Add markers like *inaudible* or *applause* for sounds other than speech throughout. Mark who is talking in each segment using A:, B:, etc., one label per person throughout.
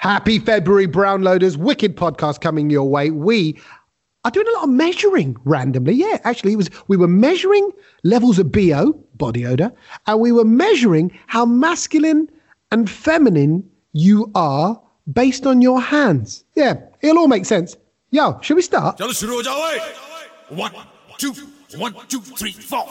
A: Happy February, Brownloaders! Wicked podcast coming your way. We are doing a lot of measuring randomly. Yeah, actually, it was we were measuring levels of BO, body odor, and we were measuring how masculine and feminine you are based on your hands. Yeah, it'll all make sense. Yo, should we start?
B: One, two, one, two, three, four.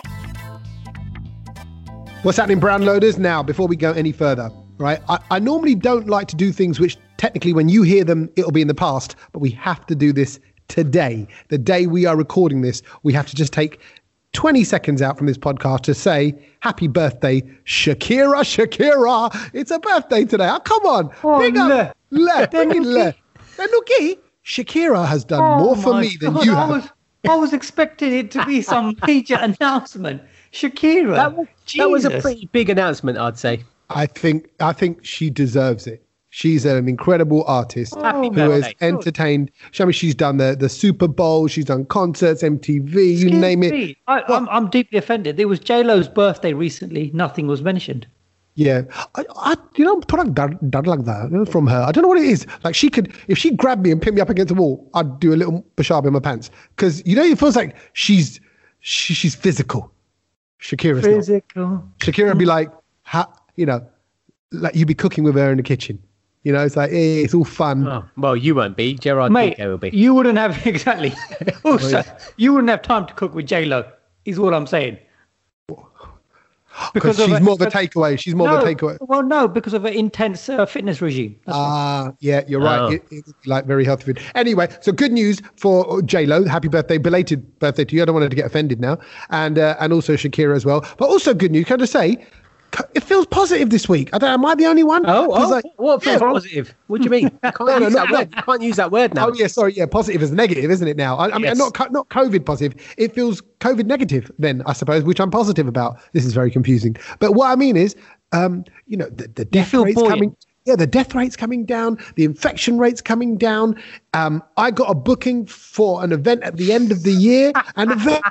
A: What's happening, Brownloaders? Now, before we go any further, right? I, I normally don't like to do things which technically, when you hear them, it'll be in the past, but we have to do this today. The day we are recording this, we have to just take 20 seconds out from this podcast to say happy birthday, Shakira, Shakira. It's a birthday today. Oh, come on.
C: Oh,
A: Big up.
C: le.
A: Le. *laughs* Big le. Benuki. Shakira has done
C: Oh
A: more for
C: my
A: me than you
C: I
A: have.
C: was, I was expecting it to be some *laughs* major announcement. Shakira.
D: That was, that was a pretty big announcement, I'd say.
A: I think I think she deserves it. She's an incredible artist oh.
C: Happy
A: who has
D: birthday.
A: entertained. I mean, she's done the, the Super Bowl, she's done concerts, MTV, you
C: Excuse
A: name it.
C: me, I, I'm, I'm deeply offended. There was J Lo's birthday recently. Nothing was mentioned.
A: Yeah, I, I you know, product done, done like that from her. I don't know what it is. Like she could, if she grabbed me and pinned me up against the wall, I'd do a little bashab in my pants because you know it feels like she's she, she's physical. Shakira's not.
C: Physical.
A: Shakira would be like, ha, you know, like you'd be cooking with her in the kitchen. You know, it's like eh, it's all fun.
D: Oh, well, you won't be. Gerard
C: Mate,
D: Piqué will be.
C: you wouldn't have *laughs* exactly. *laughs* also, you wouldn't have time to cook with J Lo. Is what I'm saying.
A: because she's
C: her-
A: more of a takeaway. She's more
C: no,
A: of a takeaway.
C: Well, no, because of an intense uh, fitness regime. That's why.
A: Ah, yeah, you're right.
D: Oh.
A: It, it's like very healthy food. Anyway, so good news for J Lo. Happy birthday, belated birthday to you. I don't want her to get offended now, and uh, and also Shakira as well. But also good news. Can I just say, c- it feels positive this week. I don't. Am I the only one?
D: Oh, oh
A: like-
D: what feels
A: yeah.
D: positive? What do you mean? *laughs* You can't,
A: No,
D: use,
A: no,
D: that
A: no.
D: word. you can't use that word now.
A: Oh yeah, sorry, yeah, positive is negative, isn't it? Now, I, I mean, not not COVID positive. It feels COVID negative. Then I suppose, which I'm positive about. This is very confusing. But what I mean is, um, you know, the, the death
C: feel
A: rates
C: buoyant.
A: coming. Yeah, the death rates coming down, the infection rates coming down. Um, I got a booking for an event at the end of the year, an *laughs* event,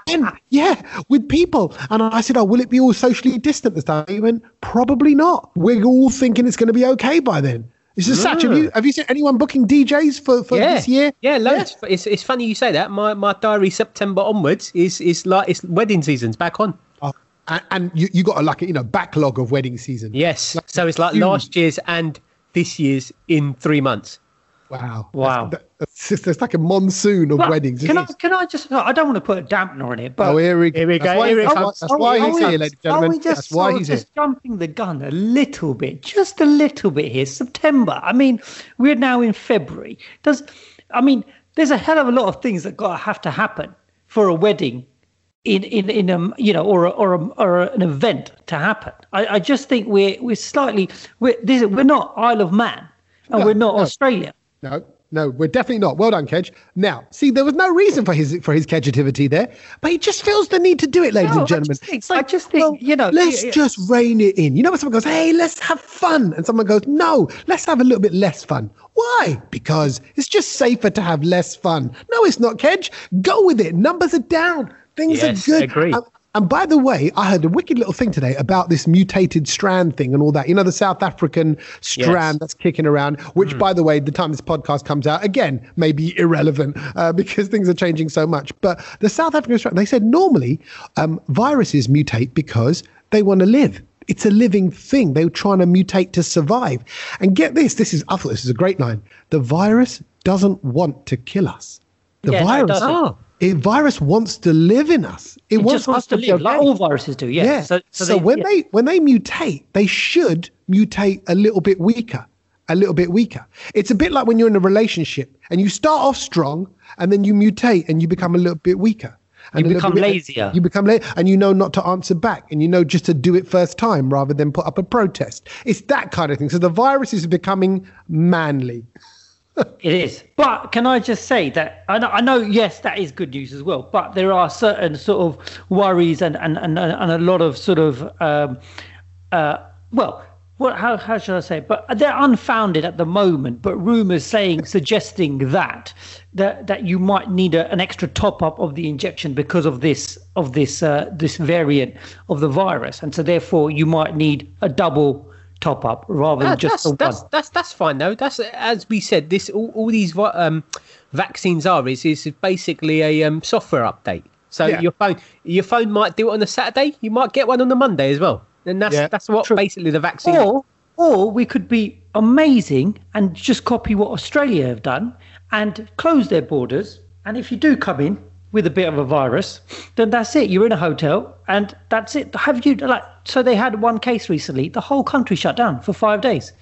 A: yeah, with people. And I said, "Oh, will it be all socially distant this time?" He went, "Probably not. We're all thinking it's going to be okay by then." This is such. Have you have you seen anyone booking DJs for for
D: yeah,
A: this year?
D: yeah, loads. It's it's funny you say that. My my diary September onwards is is like it's wedding season's back on.
A: Oh, and, and you, you got a like you know backlog of wedding season.
D: Yes, so it's like
A: huge.
D: last year's and this year's in three months.
A: Wow.
C: Wow.
A: That's, that's, just- there's like a monsoon of weddings.
C: Can I, can I just? I don't want to put a dampener on it, but
A: Oh, here we,
D: Here we go,
A: Why,
D: here
A: that's why, that's why he's here, ladies and gentlemen.
C: Are we just,
A: that's why he's here.
C: jumping the gun a little bit, just a little bit here? September. I mean, we're now in February. Does I mean, there's a hell of a lot of things that got to have to happen for a wedding, in in in a you know or a, or a, or an event to happen. I, I just think we're we're slightly we're this, we're not Isle of Man, and
A: No,
C: we're not
A: no.
C: Australia.
A: No, no, we're definitely not. Well done, Kedge. Now, see, there was no reason for his for his Kedgetivity there, but he just feels the need to do it, ladies
C: No,
A: and
C: I
A: gentlemen.
C: just think-
A: It's like,
C: I just think,
A: well,
C: you know,
A: let's
C: yeah, yeah.
A: just rein it in. You know, when someone goes, "Hey, let's have fun," and someone goes, "No, let's have a little bit less fun." Why? Because it's just safer to have less fun. No, it's not, Kedge. Go with it. Numbers are down. Things
D: Yes,
A: are good.
D: agree.
A: Um, and by the way, I heard a wicked little thing today about this mutated strand thing and all that. You know, the South African strand that's kicking around, which, by the way, the time this podcast comes out, again, may be irrelevant uh, *laughs* because things are changing so much. But the South African strand, they said normally um, viruses mutate because they want to live. It's a living thing. They were trying to mutate to survive. And get this this is, I thought this is a great line. The virus doesn't want to kill us. The
C: Yeah, no, it
A: virus.
C: doesn't.
D: Oh.
A: A virus wants to live in us. It,
C: It
A: wants
C: just wants
A: us
C: to
A: be
C: live, like all viruses do. Yeah.
A: Yeah.
C: So,
A: So,
C: so, they,
A: when
C: yeah.
A: they when they mutate, they should mutate a little bit weaker, a little bit weaker. It's a bit like when you're in a relationship and you start off strong and then you mutate and you become a little bit weaker. And
C: You become
A: bit-
C: lazier.
A: You become lazy, and you know not to answer back, and you know just to do it first time rather than put up a protest. It's that kind of thing. So the virus is becoming manly.
C: It is. But can I just say that I know, I know, yes, that is good news as well. But there are certain sort of worries and, and, and, and a lot of sort of, um, uh, well, what, how, how should I say? But they're unfounded at the moment. But rumors saying, suggesting that that that you might need a, an extra top up of the injection because of this of this uh, this variant of the virus, and so therefore you might need a double top up rather than
D: That-
C: just
D: that's,
C: the
D: that's,
C: one.
D: that's that's fine though. That's as we said. This all, all these um, vaccines are is is basically a um, software update. So
A: Yeah.
D: your phone your phone might do it on a Saturday. You might get one on a Monday as well. And that's
A: Yeah.
D: that's what
C: True.
D: basically the vaccine.
C: Or, or we could be amazing and just copy what Australia have done and close their borders. And if you do come in with a bit of a virus, then that's it. You're in a hotel and that's it. Have you like? So they had one case recently. The whole country shut down for five days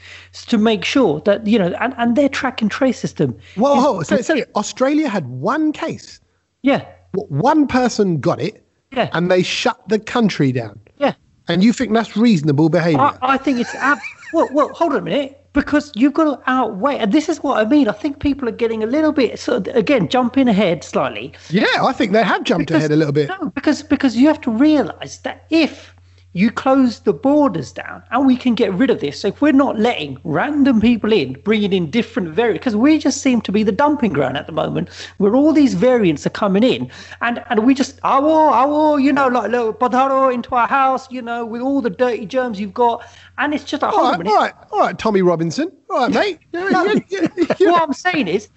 C: to make sure that you know, and, and their track and trace system.
A: Whoa, whoa, sorry, sorry. Australia had one case.
C: Yeah,
A: One person got it,
C: Yeah.
A: and they shut the country down.
C: yeah.
A: And you think that's reasonable behaviour?
C: I, I think it's ab- *laughs* well, well. Hold on a minute, because you've got to outweigh, and this is what I mean. I think people are getting a little bit sort of, again jumping ahead slightly.
A: yeah, I think they have jumped ahead a little bit.
C: No, because because you have to realise that if you close the borders down and we can get rid of this, so if we're not letting random people in, bringing in different variants, because we just seem to be the dumping ground at the moment, where all these variants are coming in, and and we just oh oh you know like little potato into our house, you know, with all the dirty germs you've got, and it's just like
A: All
C: hold a
A: right, all right, all right, Tommy Robinson. All right, mate. *laughs*
C: No,
A: yeah, yeah, yeah.
C: What I'm saying is,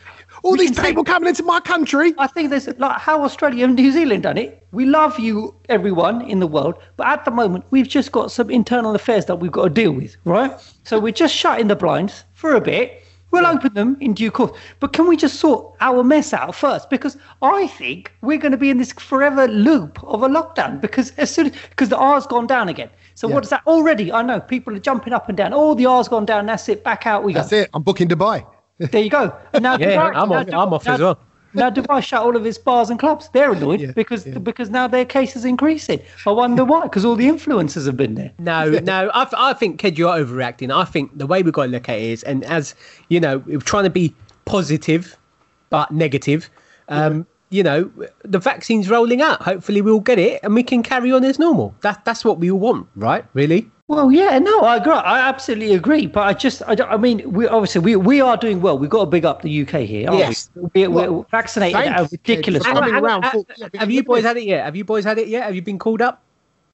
A: All
C: we
A: these
C: say-
A: people coming into my country.
C: I think there's like how Australia and New Zealand done it. We love you, everyone in the world, but at the moment we've just got some internal affairs that we've got to deal with, right? So we're just shutting the blinds for a bit. We'll open them in due course, but can we just sort our mess out first? Because I think we're going to be in this forever loop of a lockdown. Because as soon as because the R's gone down again. So
A: Yeah.
C: what is that already? I know people are jumping up and down. Oh, the R's gone down. That's it. Back out we go.
A: That's it. I'm booking Dubai.
C: There you go. And now *laughs*
D: Yeah,
C: Dubai-
D: I'm
C: now
D: off-
C: Dubai-
D: I'm off
C: now-
D: as well.
C: Now Dubai shut all of its bars and clubs. They're annoyed
A: Yeah,
C: because
A: yeah.
C: because now their case is increasing. I wonder why. Because all the influencers have been there.
D: No, no, I, I think, Ked, you're overreacting. I think the way we've got to look at it is, and as you know, we're trying to be positive but negative. Um, You know, the vaccine's rolling out. Hopefully, we'll get it and we can carry on as normal. That, that's what we all want, right? Really?
C: Well, yeah, no, I agree. I absolutely agree. But I just, I, don't- I mean, we obviously we, we are doing well. We've got to big up the UK here. aren't
D: Yes.
C: we? We're, we're
A: Well,
C: vaccinated at a ridiculous
A: for
C: rate.
A: coming around
D: have,
A: full-
D: have you boys had it yet? Have you boys had it yet? Have you been called up?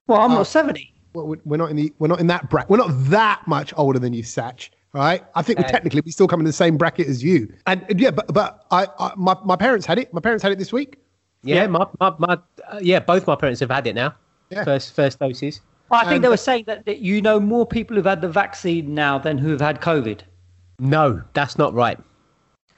C: Well, I'm
A: Uh,
C: not seventy.
A: Well, we're not in the we're not in that bracket. We're not that much older than you, Satch. All right. I think we
D: Uh,
A: technically we still come in the same bracket as you. And yeah, but but I, I my my parents had it. My parents had it this week.
D: Yeah,
C: Yeah.
D: my, my, my uh, yeah, both my parents have had it now.
A: Yeah.
D: First, first doses.
C: I think
A: and-
C: they were saying that, that you know more people who've had the vaccine now than who have had COVID.
D: No, that's not right.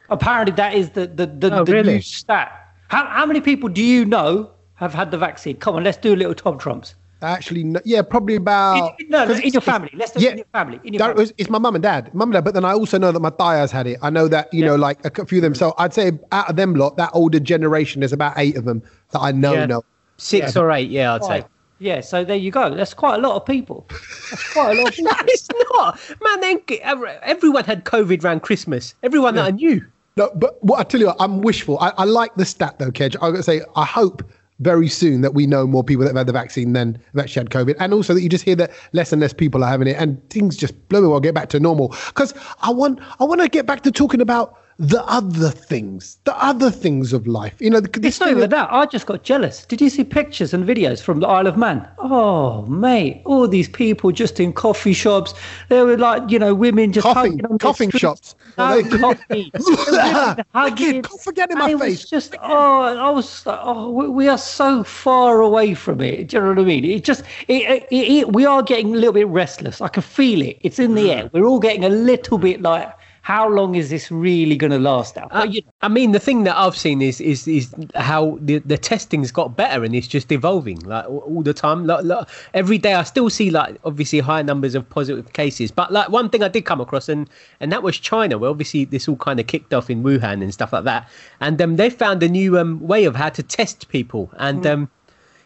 C: Apparently, that is the the the,
D: Oh,
C: the
D: really?
C: new stat. How how many people do you know have had the vaccine? Come on, let's do a little Top Trumps.
A: Actually, no, yeah, probably about.
C: In- no, no,
A: 'cause
C: in your family. Let's do
A: yeah,
C: in your family. In your
A: that
C: family.
A: was, it's my mum and dad, mum and dad. But then I also know that my tias had it. I know that you
C: Yeah.
A: know, like a few of them. So I'd say out of them lot, that older generation, there's about eight of them that I know
D: Yeah.
A: know.
D: Six
A: Yeah.
D: or eight, yeah, I'd say.
C: Yeah, so there you go. That's quite a lot of people. That's quite a lot of *laughs* people.
D: No, it's not. Man, then uh, everyone had COVID around Christmas. Everyone that I knew.
A: No, but what I tell you, what, I'm wishful. I, I like the stat though, Kedge. I'm gonna say I hope very soon that we know more people that have had the vaccine than have actually had COVID, and also that you just hear that less and less people are having it, and things just blooming well get back to normal. Because I want, I want to get back to talking about the other things, the other things of life. You know, this
C: It's not even
A: of-
C: that. I just got jealous. Did you see pictures and videos from the Isle of Man? Oh, mate, all these people just in coffee shops. They were like, you know, women just
A: Coughing-
C: hugging on the
A: coughing shops.
C: No, coffee.
A: Wicked,
C: Hugging.
A: cough again in my
C: it
A: face.
C: was just, oh, I was like, oh, we, we are so far away from it. Do you know what I mean? It just, it, it, it, we are getting a little bit restless. I can feel it. It's in the air. We're all getting a little bit like, how long is this really going to last now?
D: Uh,
C: you know,
D: I mean, the thing that I've seen is is is how the, the testing's got better and it's just evolving like all, all the time. Like, like, every day, I still see like obviously higher numbers of positive cases. But like one thing I did come across and and that was China, where obviously this all kind of kicked off in Wuhan and stuff like that. And um, they found a new um, way of how to test people, and um,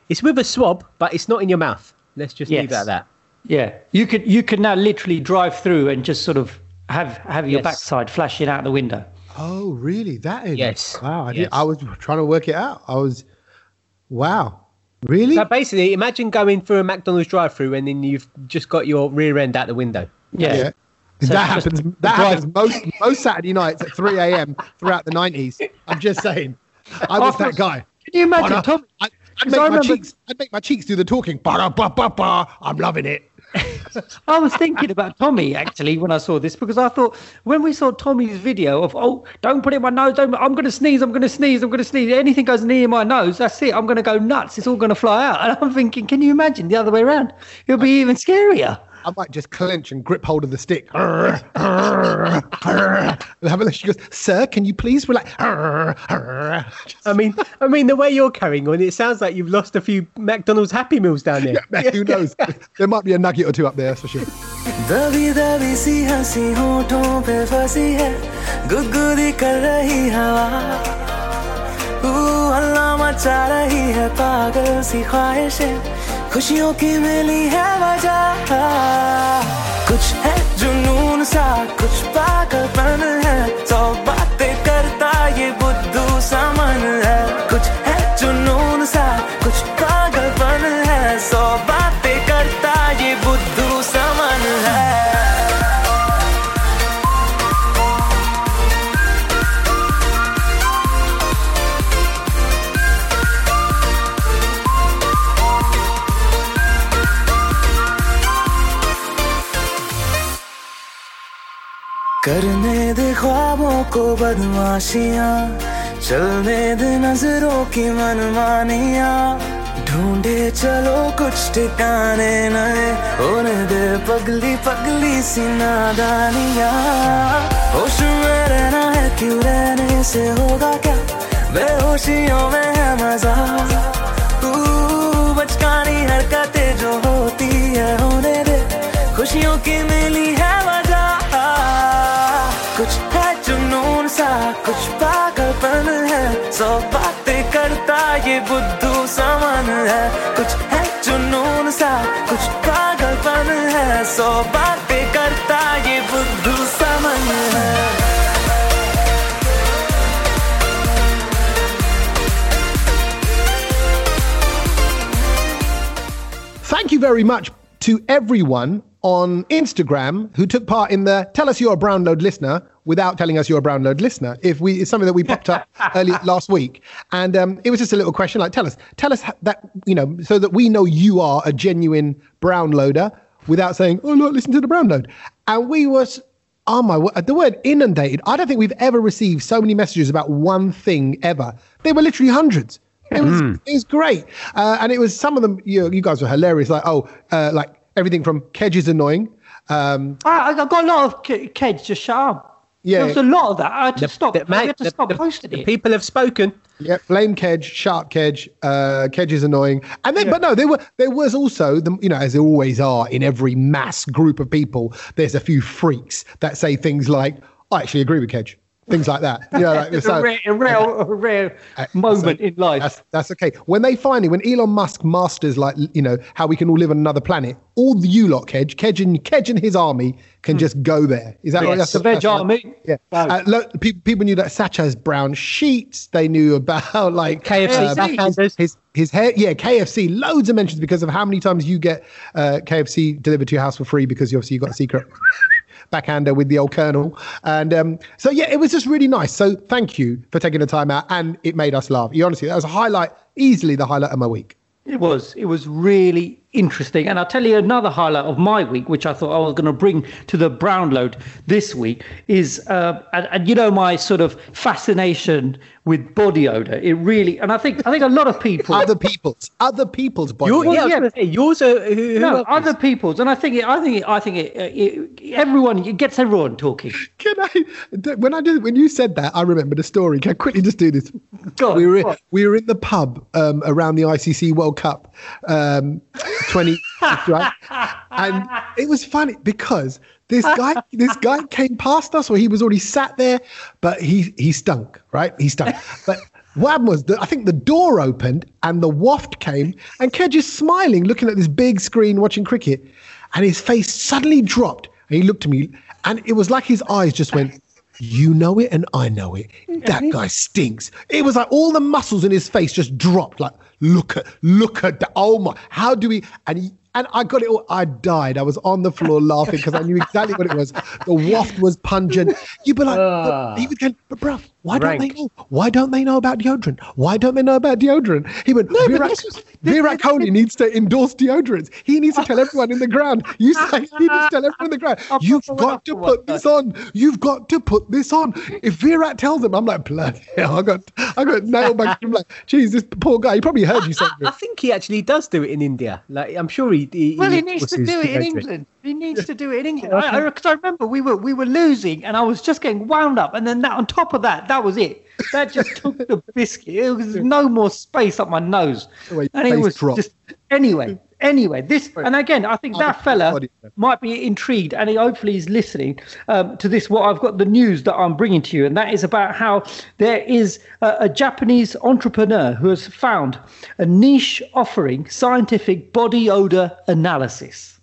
D: it's with a swab, but it's not in your mouth. Let's just leave it at that.
C: Yeah, you could you could now literally drive through and just sort of have have your
D: Yes.
C: backside flashing out the window.
A: Oh, really? That is.
D: Yes.
A: Wow. I,
D: Yes.
A: I was trying to work it out. I was. Wow. Really?
D: So basically, imagine going through a McDonald's drive-through and then you've just got your rear end out the window.
C: Yeah.
A: Yeah.
C: So
A: that happens. That
C: drive-
A: happens most most Saturday nights at 3 a.m. throughout the 90s. I'm just saying. I was that guy.
C: Can you imagine,
A: But, uh,
C: Tom?
A: I, I'd
C: 'cause
A: make
C: I
A: my
C: remember-
A: cheeks. I'd make my cheeks do the talking. Ba ba ba ba. I'm loving it.
C: I was thinking about Tommy actually when I saw this because I thought when we saw Tommy's video of oh don't put it in my nose don't I'm going to sneeze I'm going to sneeze I'm going to sneeze anything goes near my nose that's it I'm going to go nuts it's all going to fly out *laughs* and I'm thinking can you imagine the other way around it'll be even scarier.
A: I might just clench and grip hold of the stick. and have a look. She goes, "Sir, can you please relax?"
D: I mean, I mean, the way you're carrying on, it sounds like you've lost a few McDonald's Happy Meals down there.
A: Man, who knows? there might be a nugget or two up there, that's for sure.
E: दबी दबी सी हंसी होठों पे फंसी है गुदगुदी कर रही हवा ऊ हल्ला मचा रही है पागल सी ख्वाहिशें खुशियों की मिली है वजह। कुछ है जुनून सा, कुछ पागलपन है। सौ बातें करता ये बुद्धू सामन है। को बदमाशियाँ, चलने दे नज़रों की मनमानिया। ढूंढे चलो कुछ ठिकाने नए, होने दे पगली पगली सी नादानिया। होश में रहना है क्यों रहने से होगा क्या? बेहोशियों में है मज़ा। बचकानी हरकतें जो होती है, होने दे। खुशियों की मिली है पागलपन है सौ बातें करता ये बुद्धू समन है कुछ है जुनून सा कुछ पागलपन है सौ बातें करता ये बुद्धू समन है
A: Thank you very much to everyone on Instagram who took part in the tell us you're a Brownload listener without telling us you're a Brownload listener. If we, it's something that we popped up *laughs* early last week, and um, it was just a little question like, tell us, tell us that you know, so that we know you are a genuine Brownloader without saying, oh look, listen to the Brownload, and we was. Oh my! wo- The word inundated. I don't think we've ever received so many messages about one thing ever. There were literally hundreds. It was it was great, uh, and it was some of them. You, you guys were hilarious. Like oh, uh, like everything from Kedge is annoying. Um,
C: I, I got a lot of K- Kedge just shut up.
A: Yeah.
C: there was a lot of that. I had to
D: The-
C: stop.
D: the-
C: I had
D: mate,
C: to
D: the-
C: stop
D: the-
C: posting
D: the
C: it.
D: people have spoken.
A: yeah, blame Kedge, sharp Kedge. Uh, Kedge is annoying, and then but no, there were there was also the you know as there always are in every mass group of people. There's a few freaks that say things like, "I actually agree with Kedge." Things like that. You know, like, *laughs*
C: It's
A: so-
C: a rare, a rare, *laughs* a rare
A: Uh,
C: moment
A: so
C: in life.
A: That's that's okay. When they finally, when Elon Musk masters like you know how we can all live on another planet, all the you lot, Kedge, Kedge and Kedge and his army can just go there. Is that right? That's
C: the veg
A: that's right.
C: army.
A: Yeah. Uh, lo- pe- people knew that Satch has brown sheets. They knew about *laughs* like
D: KFC
A: um,
D: backhanders.
A: his his hair. Yeah, KFC. Loads of mentions because of how many times you get uh, KFC delivered to your house for free because you obviously you got a secret backhander with the old colonel. And um, so yeah, it was just really nice. So thank you for taking the time out, and it made us laugh. You honestly, that was a highlight, easily the highlight of my week.
C: It was. It was really interesting. And I'll tell you another highlight of my week, which I thought I was going to bring to the Brownload this week, is uh, and, and you know my sort of fascination with body odor. It really, and I think I think a lot of people.
A: Other people's, other people's body.
D: Your,
A: odor.
D: yeah,
C: yeah.
D: say, yours are who, who
C: no,
D: else is?
C: other people's, and I think it, I think it, I think it, uh, it, everyone it gets everyone talking.
A: Can I? When I did, when you said that, I remembered a story. Can I quickly just do this?
C: Go on,
A: we were
C: go on.
A: we were in the pub um, around the ICC World Cup, um, twenty, *laughs* right? And it was funny because this *laughs* guy this guy came past us, or he was already sat there, but he he stunk, right? He stunk, but. What happened was, that I think the door opened and the waft came, and Kedge is smiling, looking at this big screen, watching cricket, and his face suddenly dropped, and he looked at me, and it was like his eyes just went, "You know it, and I know it. That guy stinks." It was like all the muscles in his face just dropped. Like, look at, look at that. Oh my! How do we? And he, and I got it all. I died. I was on the floor *laughs* laughing because I knew exactly what it was. The waft was pungent. You'd be like, but he would go, but bruv, Why don't they know? Why don't they know about deodorant? Why don't they know about deodorant? He went,
C: but
A: Virat,
C: this is-
A: Virat Kohli needs to endorse deodorants. He needs to tell everyone in the ground. You *laughs* say he needs to tell everyone in the ground.
C: I'll
A: You've got to put
C: one.
A: this on. You've got to put this on. If Virat tells them, I'm like, bloody hell, I got I got nailed by I'm like, geez, this poor guy, he probably heard you say
D: I, I think he actually does do it in India. Like I'm sure he. he
C: Well, he needs to do it in. England. He needs to do it in England. *laughs* I, I, 'cause I remember we were we were losing, and I was just getting wound up, and then that on top of that, that was it. That just *laughs* took the biscuit. It was no more space up my nose,
A: way
C: and it was
A: dropped.
C: just anyway. Anyway, this and again, I think that fella might be intrigued, and he hopefully is listening um, to this. What I've got the news that I'm bringing to you, and that is about how there is a, a Japanese entrepreneur who has found a niche offering scientific body odor analysis.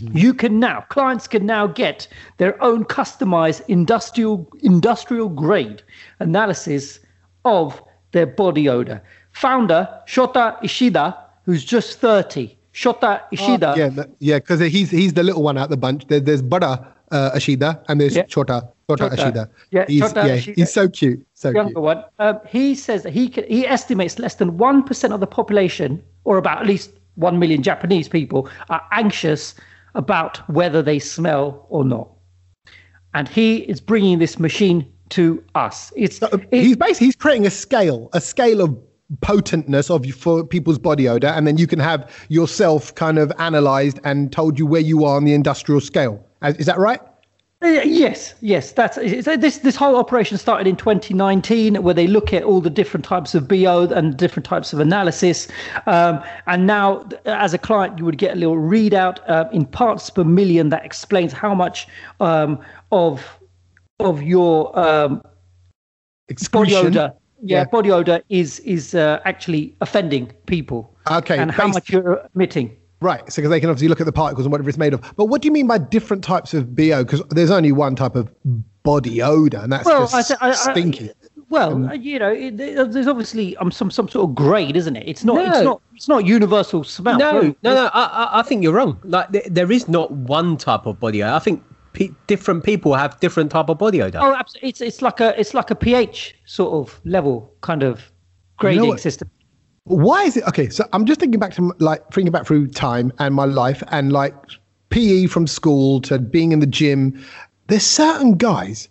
C: You can now, clients can now get their own customized industrial industrial grade analysis of their body odor. Founder Shota Ishida, who's just 30. Shota Ishida.
A: Yeah, yeah, because he's he's the little one out the bunch. There, there's Buddha uh, Ashida and there's
C: Yeah.
A: Chota Chota
C: Chota.
A: Ashida.
C: Yeah,
A: he's,
C: Chota
A: yeah,
C: Ashida.
A: he's so cute, so
C: younger
A: cute.
C: one. Um, he says that he can, he estimates less than one percent of the population, or about at least one million Japanese people, are anxious about whether they smell or not. And he is bringing this machine to us. It's
A: So, uh,
C: it-
A: he's basically he's creating a scale, a scale of potentness of for people's body odor, and then you can have yourself kind of analyzed and told you where you are on the industrial scale. Is is that right?
C: Uh, Yes, yes, that's this. This whole operation started in 2019, where they look at all the different types of BO and different types of analysis, um, and now, as a client, you would get a little readout uh, in parts per million that explains how much um, of of your um, body odor, yeah,
A: Yeah.
C: body odor is is uh, actually offending people,
A: Okay,
C: and how
A: based-
C: much you're emitting.
A: Right, so because they can obviously look at the particles and whatever it's made of. But what do you mean by different types of BO? Because there's only one type of body odor, and that's
C: Well,
A: just
C: I, I, I,
A: stinky.
C: Well, uh, you know, it, there's obviously um, some some sort of grade, isn't it? It's not. It's
D: No.
C: not. It's not universal smell.
D: No, no, no. I, I, I think you're wrong. Like there, there is not one type of body odor. I think pe- different people have different type of body odor.
C: Oh, absolutely. It's it's like a it's like a pH sort of level kind of grading
A: what?
C: system.
A: Why is it okay so i'm just thinking back to like thinking back through time and my life and like pe from school to being in the gym there's certain guys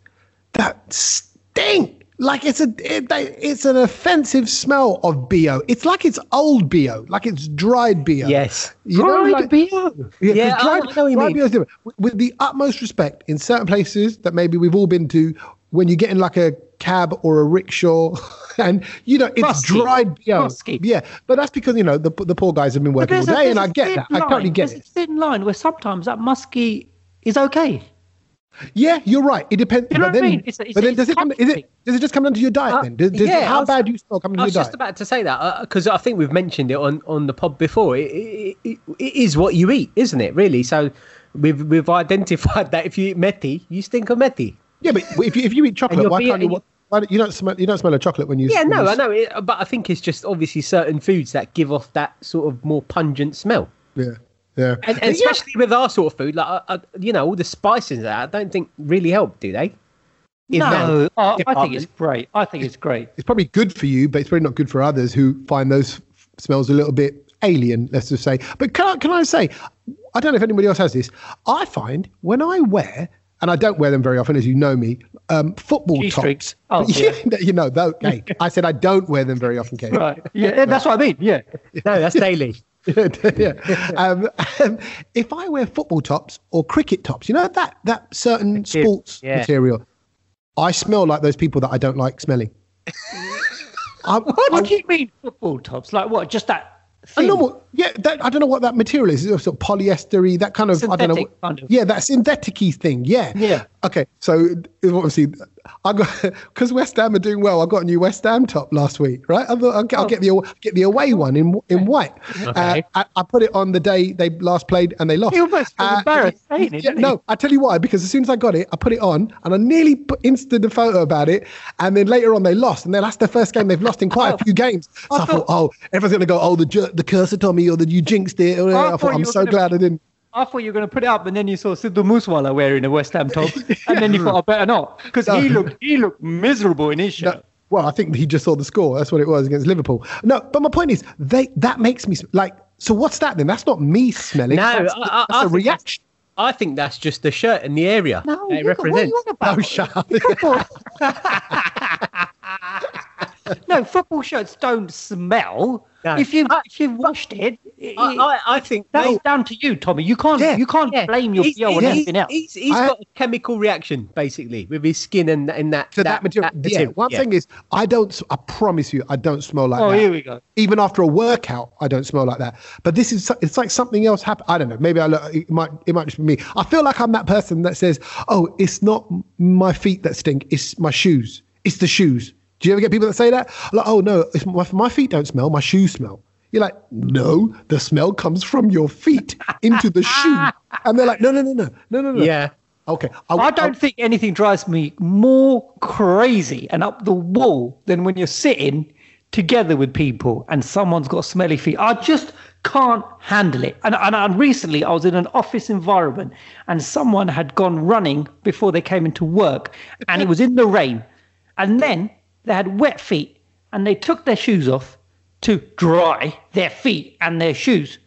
A: that stink like it's a it, they, it's an offensive smell of bo it's like it's old bo like it's dried bo
D: Yes.
A: you know,
C: Dried
A: like-
C: BO.
A: yeah, dried,
D: I know you
A: dried
D: mean.
A: BO different. With- With the utmost respect, in certain places that maybe we've all been to, when you get in like a cab or a rickshaw, *laughs* *laughs* and you know it's
C: Musky.
A: dried BO.
C: Musky.
A: Yeah, but that's because you know the the poor guys have been working all
C: there's a-
A: day, and I get that. I totally get
C: There's
A: it.
C: a thin line where sometimes that musky is okay.
A: Yeah, you're right. It depends.
C: You know
A: but
C: what I
A: then,
C: mean? It's it's
A: but then does it come? Is it does it just come down to your diet
D: Uh,
A: then? Does, does,
D: yeah,
A: how
D: was-
A: bad you smell coming
D: I was just about to say that because I think we've mentioned it on, on the pod before. It, it, it, it is what you eat, isn't it? Really. So we've we've identified *laughs* that if you eat methi, you stink of methi.
A: yeah, but if you if you eat chocolate, why can't you? Why, you don't smell you don't smell a chocolate when you
D: Yeah,
A: when
D: no,
A: you
D: I know, it, but I think it's just obviously certain foods that give off that sort of more pungent smell.
A: Yeah, yeah.
D: And, and
A: Yeah.
D: especially with our sort of food, like uh, uh, you know, all the spices that I don't think really help, do they? In
C: No, oh, I think it's great. I think it's great.
A: it's probably good for you, but it's probably not good for others who find those f- smells a little bit alien, let's just say. But can I, can I say, I don't know if anybody else has this. I find when I wear, and I don't wear them very often, as you know me, um, football
C: G-strings.
A: tops. *laughs*
C: Oh, yeah. *laughs*
A: you know, though, hey, I said I don't wear them very often, Kate.
C: Right. Yeah, that's what I mean. Yeah. *laughs*
D: No, that's daily.
A: yeah. Um, um, if I wear football tops or cricket tops, you know that that certain sports
D: yeah.
A: material, I smell like those people that I don't like smelling. I,
C: What
A: I-
C: do you mean football tops? Like what? Just that. Thing?
A: know what, yeah, that, I don't know what that material is. It's sort of polyestery, that kind of, I don't know.
C: Synthetic kind of.
A: Yeah, that synthetic-y thing. Yeah.
C: Yeah.
A: Okay, so obviously, I got *laughs* because West Ham are doing well. I got a new West Ham top last week, right? I thought I'll get, I'll
C: Oh.
A: get the away- get the away one in in white. Uh, I, I put it on the day they last played and they lost.
C: He almost
A: Uh,
C: embarrassed saying it,
A: yeah,
C: didn't he?
A: no, I tell you why. Because as soon as I got it, I put it on and I nearly put instant a photo about it. And then later on, they lost, and then that's the first game they've lost in quite a few games. So I,
C: I
A: thought,
C: thought-
A: oh, everyone's gonna go, oh, the ju- the curse of Tommy or the you jinxed it. Or, I,
C: I
A: thought,
C: thought
A: I'm so
C: gonna-
A: glad I didn't.
C: I thought you were going to put it up, and then you saw Sidhu Moosewala wearing a West Ham top, *laughs* and then you thought I better not because he looked he looked miserable in his shirt.
A: No, well, I think he just saw the score. That's what it was against Liverpool. No, but my point is, they that makes me like. So what's that then? That's not me smelling.
D: No,
A: that's,
D: I- I-
A: that's
D: I
A: a
D: think
A: reaction.
D: I think that's just the shirt in the area
C: No,
D: that it
C: you what are
D: represents.
C: you on about?
A: Oh, shut up. *laughs* *laughs*
C: no, football shirts don't smell.
D: No.
C: If you if you've washed it, it-
D: I, I, I think
C: that's
D: they-
C: down to you, Tommy. You can't
A: Yeah,
C: you can't
D: yeah,
C: blame your
D: he's,
C: BO on anything else.
D: He's, he's
A: I-
D: got a chemical reaction basically with his skin and and that
A: to that, material. yeah.
D: material.
A: One
D: Yeah.
A: thing is, I don't. s- I promise you, I don't smell like that.
C: oh,
A: that.
C: here we go.
A: Even after a workout, I don't smell like that. But this is. It's like something else happened. I don't know. Maybe I look. It might. It might just be me. I feel like I'm that person that says, "Oh, it's not my feet that stink. It's my shoes. It's the shoes." Do you ever get people that say that? Like, "Oh no, my, my feet don't smell. My shoes smell." You're like, "No, the smell comes from your feet *laughs* into the shoe." And they're like, "No, no, no, no, no, no, no."
D: Yeah.
A: Okay.
C: I don't think anything drives me more crazy and up the wall than when you're sitting together with people and someone's got smelly feet. I just can't handle it. And, and, and recently I was in an office environment and someone had gone running before they came into work and it was in the rain. And then they had wet feet and they took their shoes off to dry their feet and their shoes.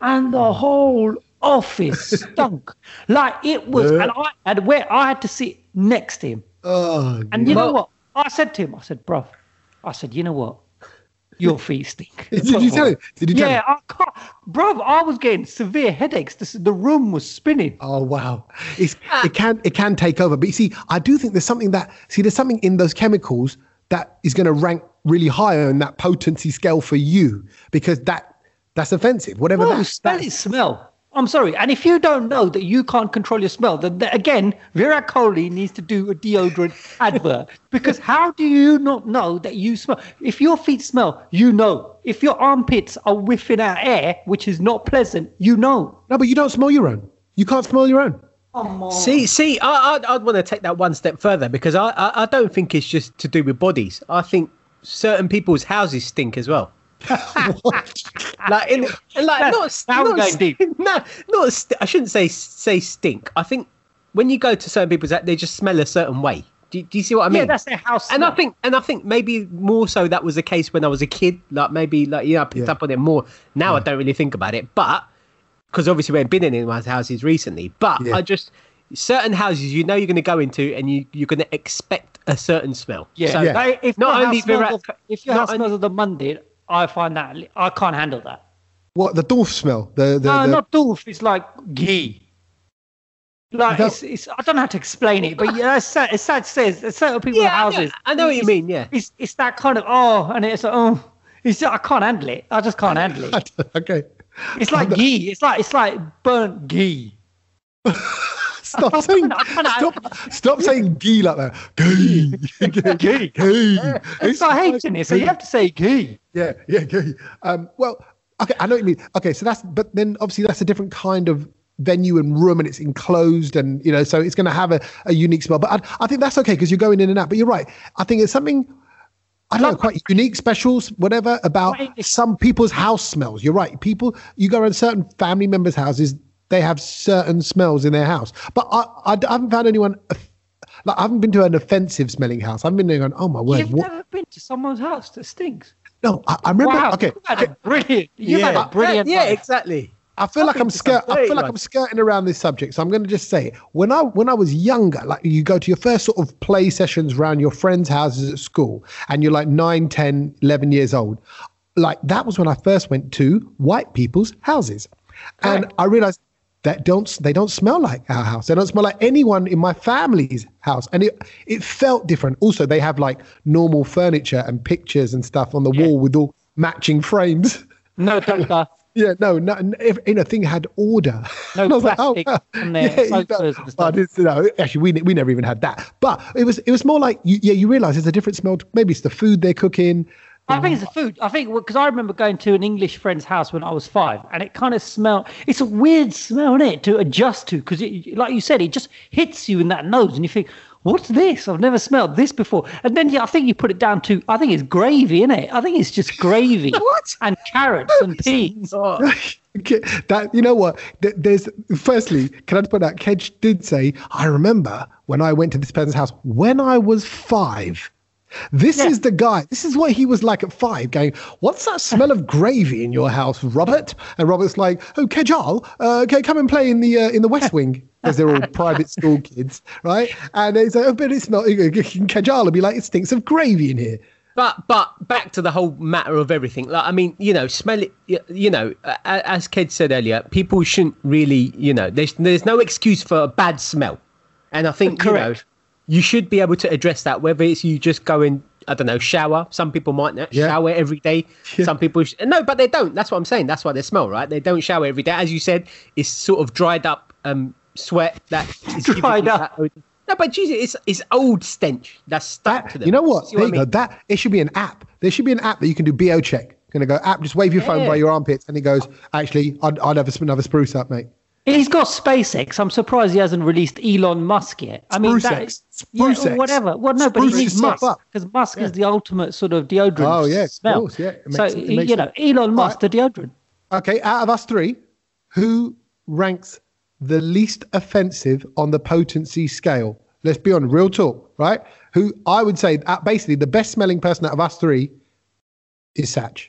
C: And the whole office *laughs* stunk. Like it was, and I had where I had to sit next to him.
A: Oh,
C: And you know what? I said to him, I said, bruv, I said, you know what? Your feet stink. *laughs*
A: Did you tell him? Did you tell
C: yeah,
A: him?
C: I can't, bruv, I was getting severe headaches. The, the room was spinning.
A: Oh wow, it's, it can it can take over. But you see, I do think there's something that see there's something in those chemicals that is going to rank really higher in that potency scale for you because that that's offensive. Whatever
C: No,
A: that,
C: smell is smell. I'm sorry. And if you don't know that you can't control your smell, then then again, Virat Kohli needs to do a deodorant *laughs* advert. Because how do you not know that you smell? If your feet smell, you know. If your armpits are whiffing out air, which is not pleasant, you know.
A: no, but you don't smell your own. You can't smell your own.
D: See, see, I, I'd, I'd want to take that one step further because I, I, I don't think it's just to do with bodies. I think certain people's houses stink as well. *laughs* like, in, like not,
C: Now
D: not
C: going. *laughs*
D: No, not. St- I shouldn't say say stink. I think when you go to certain people's, house, they just smell a certain way. Do, do you see what I mean?
C: Yeah, that's their house.
D: and I think, and I think maybe more so that was the case when I was a kid. Like maybe, like yeah, I picked
A: Yeah.
D: up on it more. Now I don't really think about it, but because obviously we haven't been in anyone's houses recently. But
A: Yeah.
D: I just certain houses you know you're going to go into and you you're going to expect a certain smell.
C: Yeah,
D: So
A: Yeah.
C: Like, if
D: Not
C: your
D: only
C: house smells
D: Virat-
C: of, if your
D: not
C: house
D: only-
C: of the Monday, I find that I can't handle that.
A: What the dwarf smell? The the,
C: no,
A: the
C: not doof. It's like ghee. Like
A: That-
C: it's, it's, I don't know how to explain it, but yeah, it's sad. It's sad. Says it's certain people's
D: Yeah, I know-
C: houses.
D: I know what you mean, yeah.
C: it's it's that kind of oh, and it's like, oh, it's I can't handle it. I just can't *laughs* handle it.
A: okay.
C: It's like ghee. It's like it's like burnt ghee. *laughs*
A: Stop saying stop, stop saying ghee like that. Ghee.
C: Ghee. *laughs*
A: Ghee. *laughs*
C: It's like hating it, so you have to say ghee.
A: Yeah, yeah, yeah. Um, well, okay, I know what you mean. Okay, so that's, but then obviously that's a different kind of venue and room and it's enclosed and, you know, so it's going to have a, a unique smell. But I, I think that's okay because you're going in and out. But you're right. I think it's something, I don't know, quite unique, specials, whatever, about some people's house smells. You're right. People, you go around certain family members' houses, they have certain smells in their house. But I, I, I haven't found anyone. Like, I haven't been to an offensive smelling house. I've been there going, oh my word.
C: You've
A: What?
C: never been to someone's house that stinks.
A: No, I, I remember.
C: Wow,
A: Okay,
C: you've had a brilliant. You've had a brilliant.
D: Yeah,
C: life.
D: exactly.
A: I feel like I'm skirt. I feel like
D: great,
A: I'm skirting around this subject, so I'm going to just say it. When I when I was younger, like you go to your first sort of play sessions around your friends' houses at school, and you're like 9, 10, 11 years old. Like that was when I first went to white people's houses, and I realized that don't they don't smell like our house. They don't smell like anyone in my family's house, and it it felt different. Also, they have like normal furniture and pictures and stuff on the wall with all matching frames.
C: No doctor. *laughs*
A: Yeah, no, no, if, you know, thing had order.
C: No
A: And *laughs* I was like, oh,
C: plastic
A: wow.
C: on their
A: you
C: sofas and
A: but
C: stuff.
A: you actually, we we never even had that. But it was it was more like, you, yeah, you realise there's a different smell. to- Maybe it's the food they're cooking.
C: I think um, it's the food. I think because I remember going to an English friend's house when I was five, and it kind of smelled. It's a weird smell, is it, to adjust to? Because, like you said, it just hits you in that nose, and you think, "What's this? I've never smelled this before." And then, yeah, I think you put it down to, I think it's gravy, is it? I think it's just gravy. *laughs* what? And carrots and peas.
D: Oh, *laughs*
A: Okay, that you know what? There's firstly, can I just point out? Kedge did say, "I remember when I went to this person's house when I was five. This
C: Yeah.
A: is the guy. This is what he was like at five. Going, what's that smell of gravy in your house, Robert? And Robert's like, oh, Kedjal, uh, okay, come and play in the uh, in the West Wing because they're all *laughs* private school kids, right? And he's like, oh, but it's not. Kedjal will be like, it stinks of gravy in here.
D: But but back to the whole matter of everything. Like I mean, you know, smell it. You know, a- a- as Ked said earlier, people shouldn't really. You know, there's there's no excuse for a bad smell, and I think you know
C: Correct.
D: You should be able to address that. Whether it's you just go and I don't know shower. Some people might not
A: Yeah.
D: shower every day. *laughs*
A: Yeah.
D: Some people sh- no, but they don't. That's what I'm saying. That's why they smell right. They don't shower every day. As you said, it's sort of dried up um sweat that is
C: Dried up.
D: that. No, but Jesus, it's it's old stench that's stuck
A: That,
D: to them.
A: you know what?
D: See
A: there
D: I
A: you
D: mean?
A: go. That it should be an app. There should be an app that you can do BO check. Gonna go app. Just wave your phone by your armpits, and it goes. Actually, I'd, I'd have a, another spruce up, mate.
C: He's got SpaceX. I'm surprised he hasn't released Elon Musk yet. I mean, that,
A: Sprucex.
C: yeah, or whatever. Well, no, but he needs Musk because Musk is the ultimate sort of deodorant.
A: Oh, yeah, of
C: smell.
A: course, yeah, it
C: so
A: makes- it makes
C: you know,
A: sense.
C: Elon Musk,
A: Right.
C: the deodorant.
A: Okay, out of us three, who ranks the least offensive on the potency scale? Let's be on real talk, right? Who I would say uh, basically the best smelling person out of us three is Satch.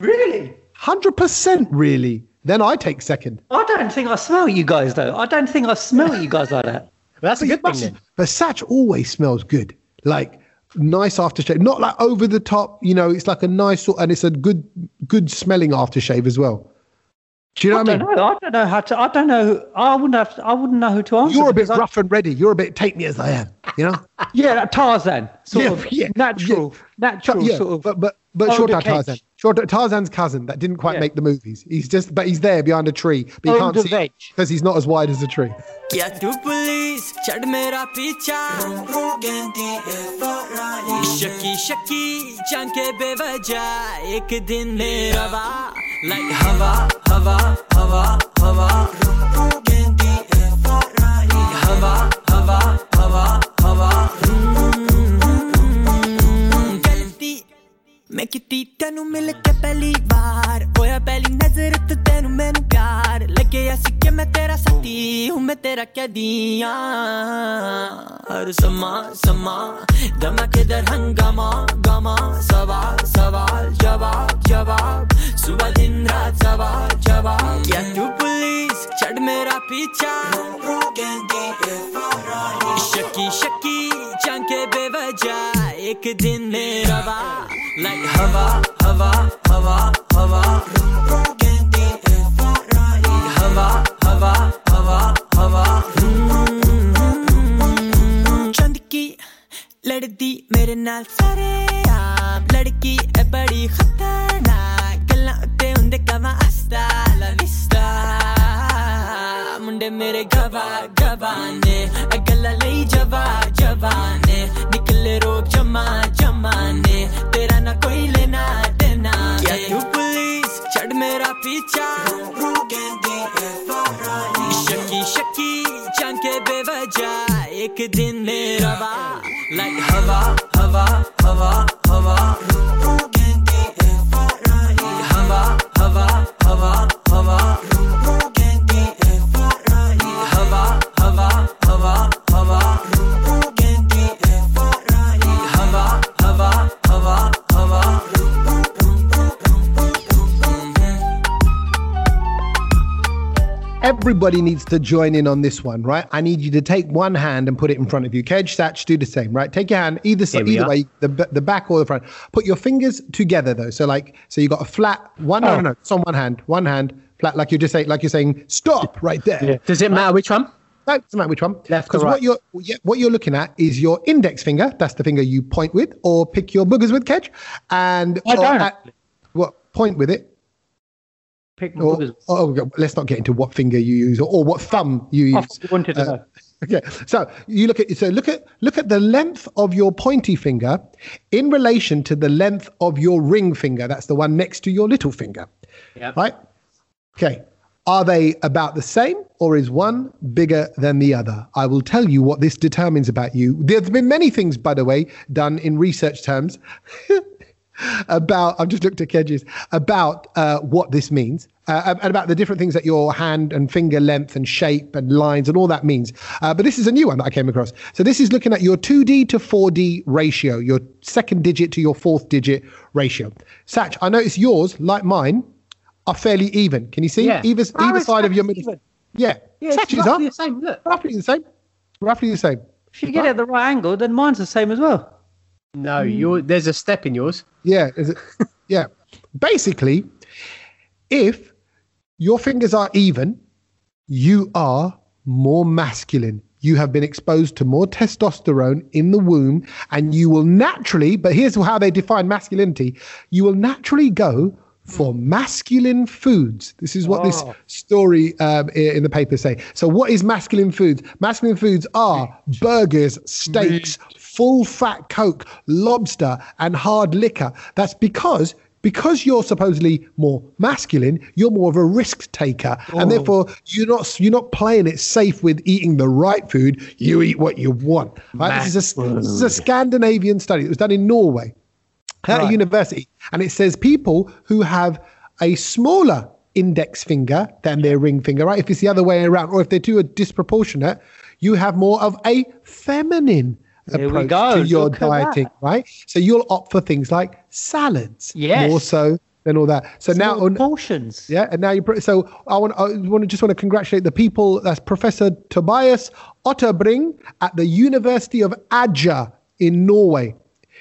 C: Really?
A: Hundred percent, really. Then I take second.
C: I don't think I smell you guys though. I don't think I smell you guys like that.
D: Well, *laughs* that's a
A: But you
D: good thing
A: must-
D: then.
A: But Satch always smells good. Like nice aftershave. Not like over the top, you know, it's like a nice sort and it's a good good smelling aftershave as well. Do you know
C: I
A: what I mean?
C: know. I don't know how to. I don't know. I wouldn't have. To, I wouldn't know who to answer.
A: You're a bit
C: because I-
A: rough and ready. You're a bit take me as I am, you know? *laughs*
C: Yeah, Tarzan, sort
A: Yeah,
C: of
A: yeah,
C: natural, natural
A: yeah,
C: sort of.
A: but but but short. Tarzan, Sure, Tarzan's cousin that didn't quite
C: yeah.
A: make the movies. He's just, but he's there behind a tree, but you can't see because he's not as wide as the tree.
F: hava, hava, hava, hava. Hava, hava, hava, hava. ਮੈਂ ਕੀਤੀ ਤੈਨੂੰ ਮਿਲ ਕੇ ਪਹਿਲੀ ਵਾਰ ਹੋਇਆ ਪਹਿਲੀ ਨਜ਼ਰ ਤੇ ਤੈਨੂੰ ਮੈਨੂੰ प्यार लगे ऐसी के मैं तेरा सती हूँ मैं तेरा क्या दिया हर समा समा धमाकेदार हंगामा गामा सवाल सवाल जवाब जवाब सुबह दिन रात सवाल जवाब क्या तू पुलिस चढ़ मेरा पीछा शकी शकी चंके बेवजह एक दिन मेरा लाइक हवा हवा हवा हवा हवा हवा हवा हवा। चंद की लड़दी मेरे नाल सारे आम लड़की है बड़ी खतरनाक। गल्लां उत्ते हुंदे कवा आस्ता ला मुंडे मेरे गवा गवाने। गल्लां जवा जवाने। निकले रोग जमा जमाने। तेरा ना कोई लेना देना क्या तू पुलिस मेरा पीछा। शकी शकी चंके बेवजह। एक दिन मेरा लाइक हवा हवा हवा हवा हवा।
A: Everybody needs to join in on this one, right? I need you to take one hand and put it in front of you. Kedge, Satch, do the same, right? Take your hand either side, either
D: are.
A: way, the the back or the front. Put your fingers together though. So like, so you got a flat one. No,
C: Oh.
A: no, no. It's on one hand, one hand flat, like you're just saying, like you're saying, stop right there.
D: Does it matter which one?
A: No, doesn't matter which one.
D: Left
A: Because what you're yeah, what you're looking at is your index finger. That's the finger you point with, or pick your boogers with, Kedge, and
C: I don't.
A: at- what point with it.
C: Pick
A: Or,
C: boogers.
A: oh, let's not get into what finger you use or, or what thumb you use.
C: I wanted to
A: Uh,
C: know.
A: Okay, so you look at so look at look at the length of your pointy finger in relation to the length of your ring finger. That's the one next to your little finger.
D: Yeah.
A: Right. Okay. Are they about the same, or is one bigger than the other? I will tell you what this determines about you. There's been many things, by the way, done in research terms *laughs* about. I've just looked at Kedges about uh, what this means, uh, and about the different things that your hand and finger length and shape and lines and all that means. Uh, but this is a new one that I came across. So this is looking at your 2D to 4D ratio, your second digit to your fourth digit ratio. Satch, I notice yours, like mine, are fairly even. Can you see?
D: Yeah.
A: Either,
C: Oh,
A: either side of your middle.
C: even.
A: Yeah.
D: Yeah, it's
A: Satch's
D: roughly
A: are
D: the same. Look.
A: roughly the same. Roughly the same.
C: If you get it at the right angle, then mine's the same as well.
D: No, hmm. you're, there's a step in yours.
A: Yeah, is it? yeah. Basically, if your fingers are even, you are more masculine. You have been exposed to more testosterone in the womb, and you will naturally, but here's how they define masculinity you will naturally go for masculine foods. This is what this
C: Oh.
A: story um, in the paper say. So, what is masculine foods? Masculine foods are burgers, steaks, full fat Coke, lobster, and hard liquor. That's because because you're supposedly more masculine, you're more of a risk taker, and therefore you're not you're not playing it safe with eating the right food. You eat what you want. Right? This is a this is a Scandinavian study. It was done in Norway at a
C: Right.
A: university, and it says people who have a smaller index finger than their ring finger, right? If it's the other way around, or if they're too disproportionate, you have more of a feminine
C: There
A: approach to your
C: Look
A: dieting, right? So you'll opt for things like salads,
C: Yes.
A: more so than all that. So now,
C: Small portions.
A: yeah, and now you. So I want. I want to just want to congratulate the people. That's Professor Tobias Otterbring at the University of Aja in Norway.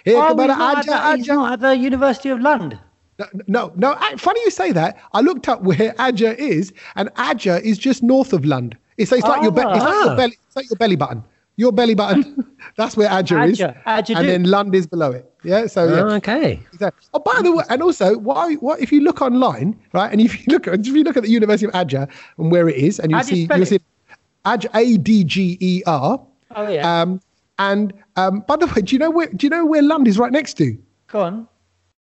A: Here,
C: Oh,
A: come
C: he's
A: on,
C: not, at
A: Aja, Aja.
C: not at the University of London.
A: No, no, no. Funny you say that. I looked up where Aja is, and Aja is just north of Lund. It's, it's like your be- it's like
D: Ah.
A: your belly. It's like your belly button. Your belly button. *laughs* That's where Aja, is,
C: Aja
A: and
C: do.
A: then Lund is below it. Yeah. So yeah.
D: Oh, okay.
A: Exactly. Oh, by the way, and also, why? What if you look online, right? And if you look at *laughs* if you look at the University of Adja and where it is, and you
C: How do you
A: see you see Adja A D G E R.
C: Oh, yeah.
A: Um, and um, by the way, do you know where? Do you know where Lund is right next to?
C: Go on.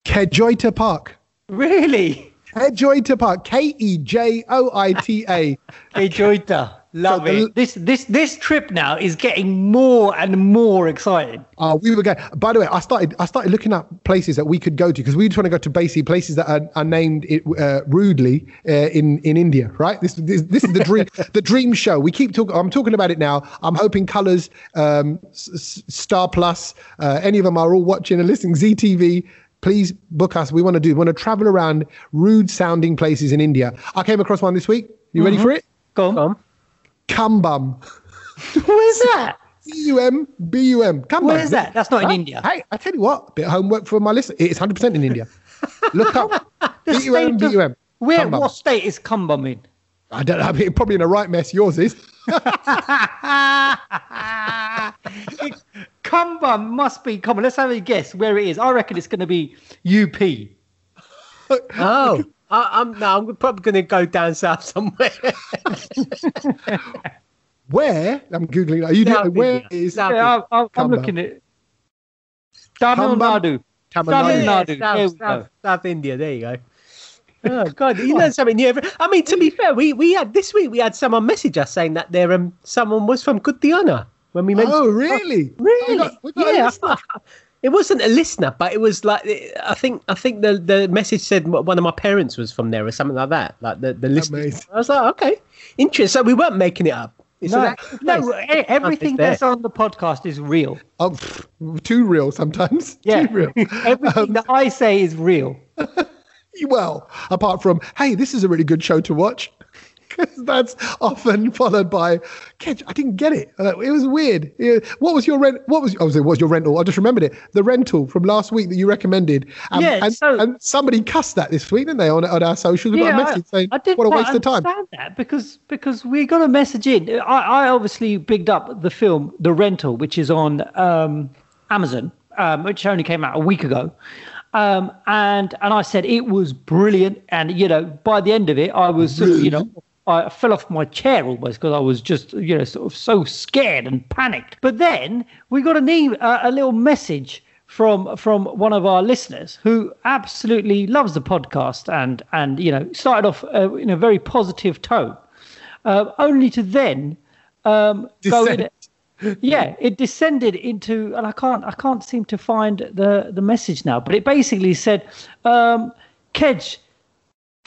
A: Kejoita Park.
C: Really?
A: Kejoita Park. K E J O I T A. *laughs*
C: That. Love
A: So the-
C: it. This this this trip now is getting more and more exciting.
A: Uh, we were going. By the way, I started. I started looking up places that we could go to because we just want to go to basically places that are, are named it, uh, rudely uh, in in India. Right. This this, this is the dream *laughs* the dream show. We keep talking. I'm talking about it now. I'm hoping Colors, um, S- S- Star Plus, uh, any of them are all watching and listening. Zee TV. Please book us. We want to do. We want to travel around rude sounding places in India. I came across one this week. You ready for it?
C: Go on.
D: Come.
A: Cumbum.
C: Where's that?
A: C U M B U M. Cumbum.
C: Where's that? That's not in
A: Huh?
C: India.
A: Hey, I tell you what, bit of homework for my list. It's 100% in India. Look up *laughs*
C: The
A: B U M
C: state
A: B
C: of-
A: U M.
C: Where?
A: Cumbum.
C: What state is Cumbum in?
A: I don't know. I mean, probably in a right mess. Yours is. *laughs* *laughs*
C: Cumbum must be. Come on, let's have a guess where it is. I reckon it's going to be UP.
D: Oh, I, I'm no, I'm probably going to go down south somewhere. *laughs*
A: Where? I'm googling. Are you
D: South
A: doing? Where
D: India.
A: is
C: Yeah, I'm, I'm, I'm looking at Tamil Nadu.
A: Tamil
C: Tamil
A: Nadu?
C: Nadu.
D: Yeah, South, South. South India. There you go. Oh God, you learn something new. every- I mean, to be fair, we we had this week we had someone message us saying that there um someone was from Guyana when we mentioned.
A: Oh, really?
D: Really?
A: We got, we got
D: yeah. *laughs*
A: listener.
D: It wasn't a listener, but it was like I think I think the the message said one of my parents was from there or something like that. Like the the listener.
A: Amazing.
D: I was like, okay, interesting. So we weren't making it up. It's an
C: No, no, e- everything
D: there.
C: that's on the podcast is real.
A: Oh, um, *laughs* pff, too real sometimes. *laughs*
C: Yeah,
A: Too real. *laughs*
C: everything um, that I say is real.
A: well, apart from, hey, this is a really good show to watch. 'Cause *laughs* that's often followed by, Kedge, I didn't get it. Uh, It was weird. Yeah, What was your rent? What was, I was, what was your rental? I just remembered it. The rental from last week that you recommended. Um,
C: Yeah,
A: and,
C: so-
A: and somebody cussed that this week, didn't they, on, on our socials? A message saying,
C: I didn't
A: what a waste of time.
C: that because because we got a message in. I, I obviously bigged up the film The Rental, which is on um, Amazon, um, which only came out a week ago. Um, and and I said it was brilliant, and you know by the end of it, I was you know I fell off my chair almost because I was just you know sort of so scared and panicked. But then we got an e- uh, a little message from from one of our listeners who absolutely loves the podcast and and you know started off uh, in a very positive tone, uh, only to then um, go in. *laughs* Yeah, it descended into, and I can't I can't seem to find the the message now. But it basically said, um, "Kedge,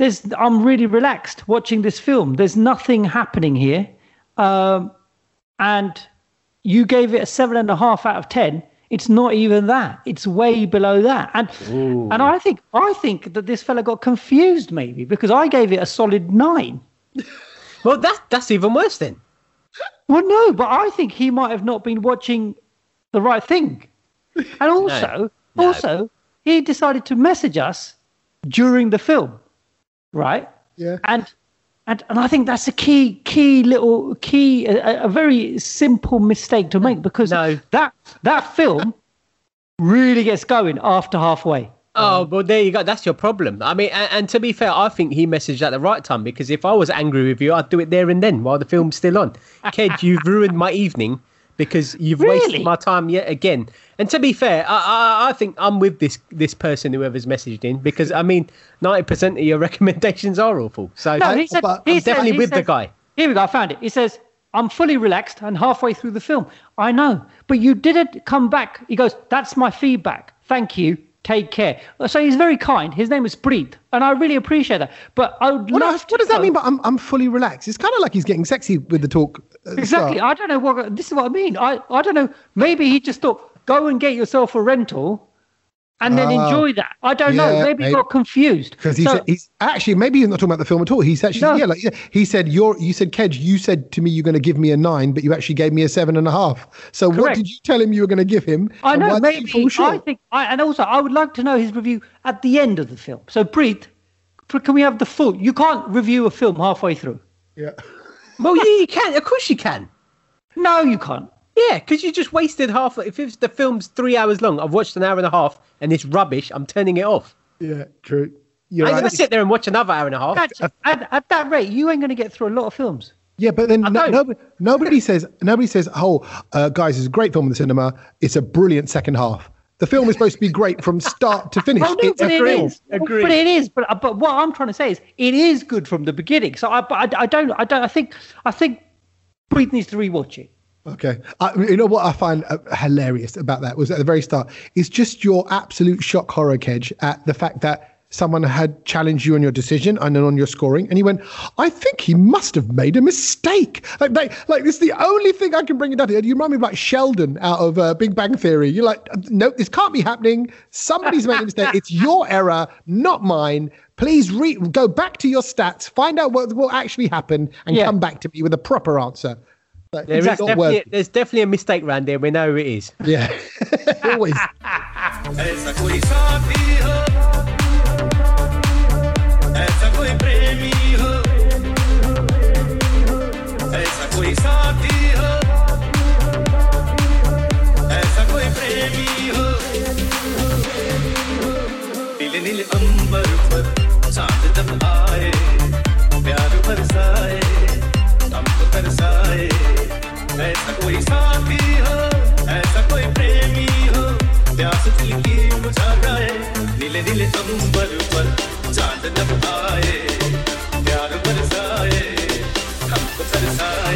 C: there's I'm really relaxed watching this film. There's nothing happening here, um, and you gave it a seven and a half out of ten. It's not even that. It's way below that. And and I think I think that this fella got confused maybe because I gave it a solid nine. *laughs*
D: Well, that's that's even worse then.
C: Well, no, but I think he might have not been watching the right thing. And *laughs* also,
D: no.
C: also, he decided to message us during the film, right?
A: Yeah.
C: And and and I think that's a key key little key a, a very simple mistake to make because
D: No.
C: that that film really gets going after halfway.
D: Oh, well, there you go. That's your problem. I mean, and, and to be fair, I think he messaged at the right time because if I was angry with you, I'd do it there and then while the film's still on. Ked, you've ruined my evening because you've wasted my time yet again. And to be fair, I, I, I think I'm with this this person whoever's messaged in because I mean, ninety percent of your *laughs* recommendations are awful. So
C: No, he said,
A: but
C: he
D: I'm
C: said-
D: definitely
C: he
D: with the guy.
C: Here we go. I found it. He says, I'm fully relaxed and halfway through the film. I know, but you didn't come back. He goes, That's my feedback. Thank you. Take care. Uh, so he's very kind. His name is Preet, and I really appreciate that. But I would
A: What,
C: love
A: what
C: to
A: does that mean? But I'm I'm fully relaxed. It's kind of like he's getting sexy with the talk.
C: Exactly. I don't know what this is what I mean. I, I don't know. Maybe he just thought, go and get yourself a rental and then
A: Oh.
C: enjoy that. I don't know.
A: Yeah,
C: Maybe he
A: maybe.
C: got confused.
A: Because he
C: So-
A: he's actually maybe he's not talking about the film at all. He's actually
C: No.
A: yeah, like yeah, he said you're you said Kedge, you said to me you're going to give me a nine, but you actually gave me a seven and a half. So what did you tell him you were going to give him?
C: I know,
A: why did you
C: maybe. I think, I, and also, I would like to know his review at the end of the film. So, for- can we have the full? You can't review a film halfway through.
A: yeah.
D: Well, yeah, you can. Of course, you can.
C: No, you can't.
D: Yeah, because you just wasted half. If it's, the film's three hours long, I've watched an hour and a half, and it's rubbish. I'm turning it off.
A: Yeah, true. You're
D: I'm
A: right.
D: gonna sit there and watch another hour and a half.
C: At, at, at that rate, you ain't going to get through a lot of films.
A: Yeah, but then no, nobody, nobody says nobody says, "Oh, uh, guys, it's a great film in the cinema. It's a brilliant second half." The film is supposed to be great from start to finish.
C: Well, no,
A: it's
C: but
A: a
C: it
A: film.
C: is.
D: Agreed.
C: But it is. But but what I'm trying to say is, it is good from the beginning. So I but I, I don't I don't I think I think Preet needs to rewatch it.
A: Okay. I, you know what I find uh, hilarious about that was at the very start, it's just your absolute shock horror, Kedge, at the fact that someone had challenged you on your decision and then on your scoring. And he went, I think he must have made a mistake. Like, like, like this is the only thing I can bring it down to. You remind me of like Sheldon out of uh, Big Bang Theory. You're like, no, this can't be happening. Somebody's made a mistake. It's your error, not mine. Please re- go back to your stats, find out what will actually happen, and
C: Yeah.
A: come back to me with a proper answer. Like,
D: There is definitely,
A: worth-
D: there's definitely a mistake round there. We know who it is.
A: yeah, *laughs* always.
B: कोई साथी हो। ऐसा कोई प्रेमी हो। नीले नीले अंबर पर चाँद जब आए, प्यार बरसाए हमको तरसाए ऐसा कोई साथी हो, ऐसा कोई प्रेमी हो। प्यास दिल की बुझा जाए नीले नीले अंबर पर चाँद जब आए।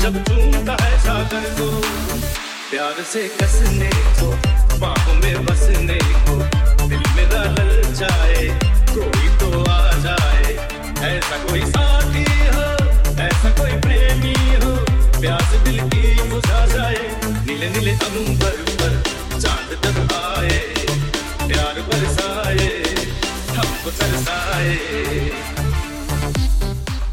B: जब चूमता है सागर को, प्यार से कसने को, बाहों में बसने को, दिल मेरा ललचाए कोई तो आ जाए। ऐसा कोई साथी हो, ऐसा कोई प्रेमी हो, प्यास दिल की बुझा जाए। नीले नीले अंबर पर चाँद तक आए, प्यार बरसाए, हमको तरसाए।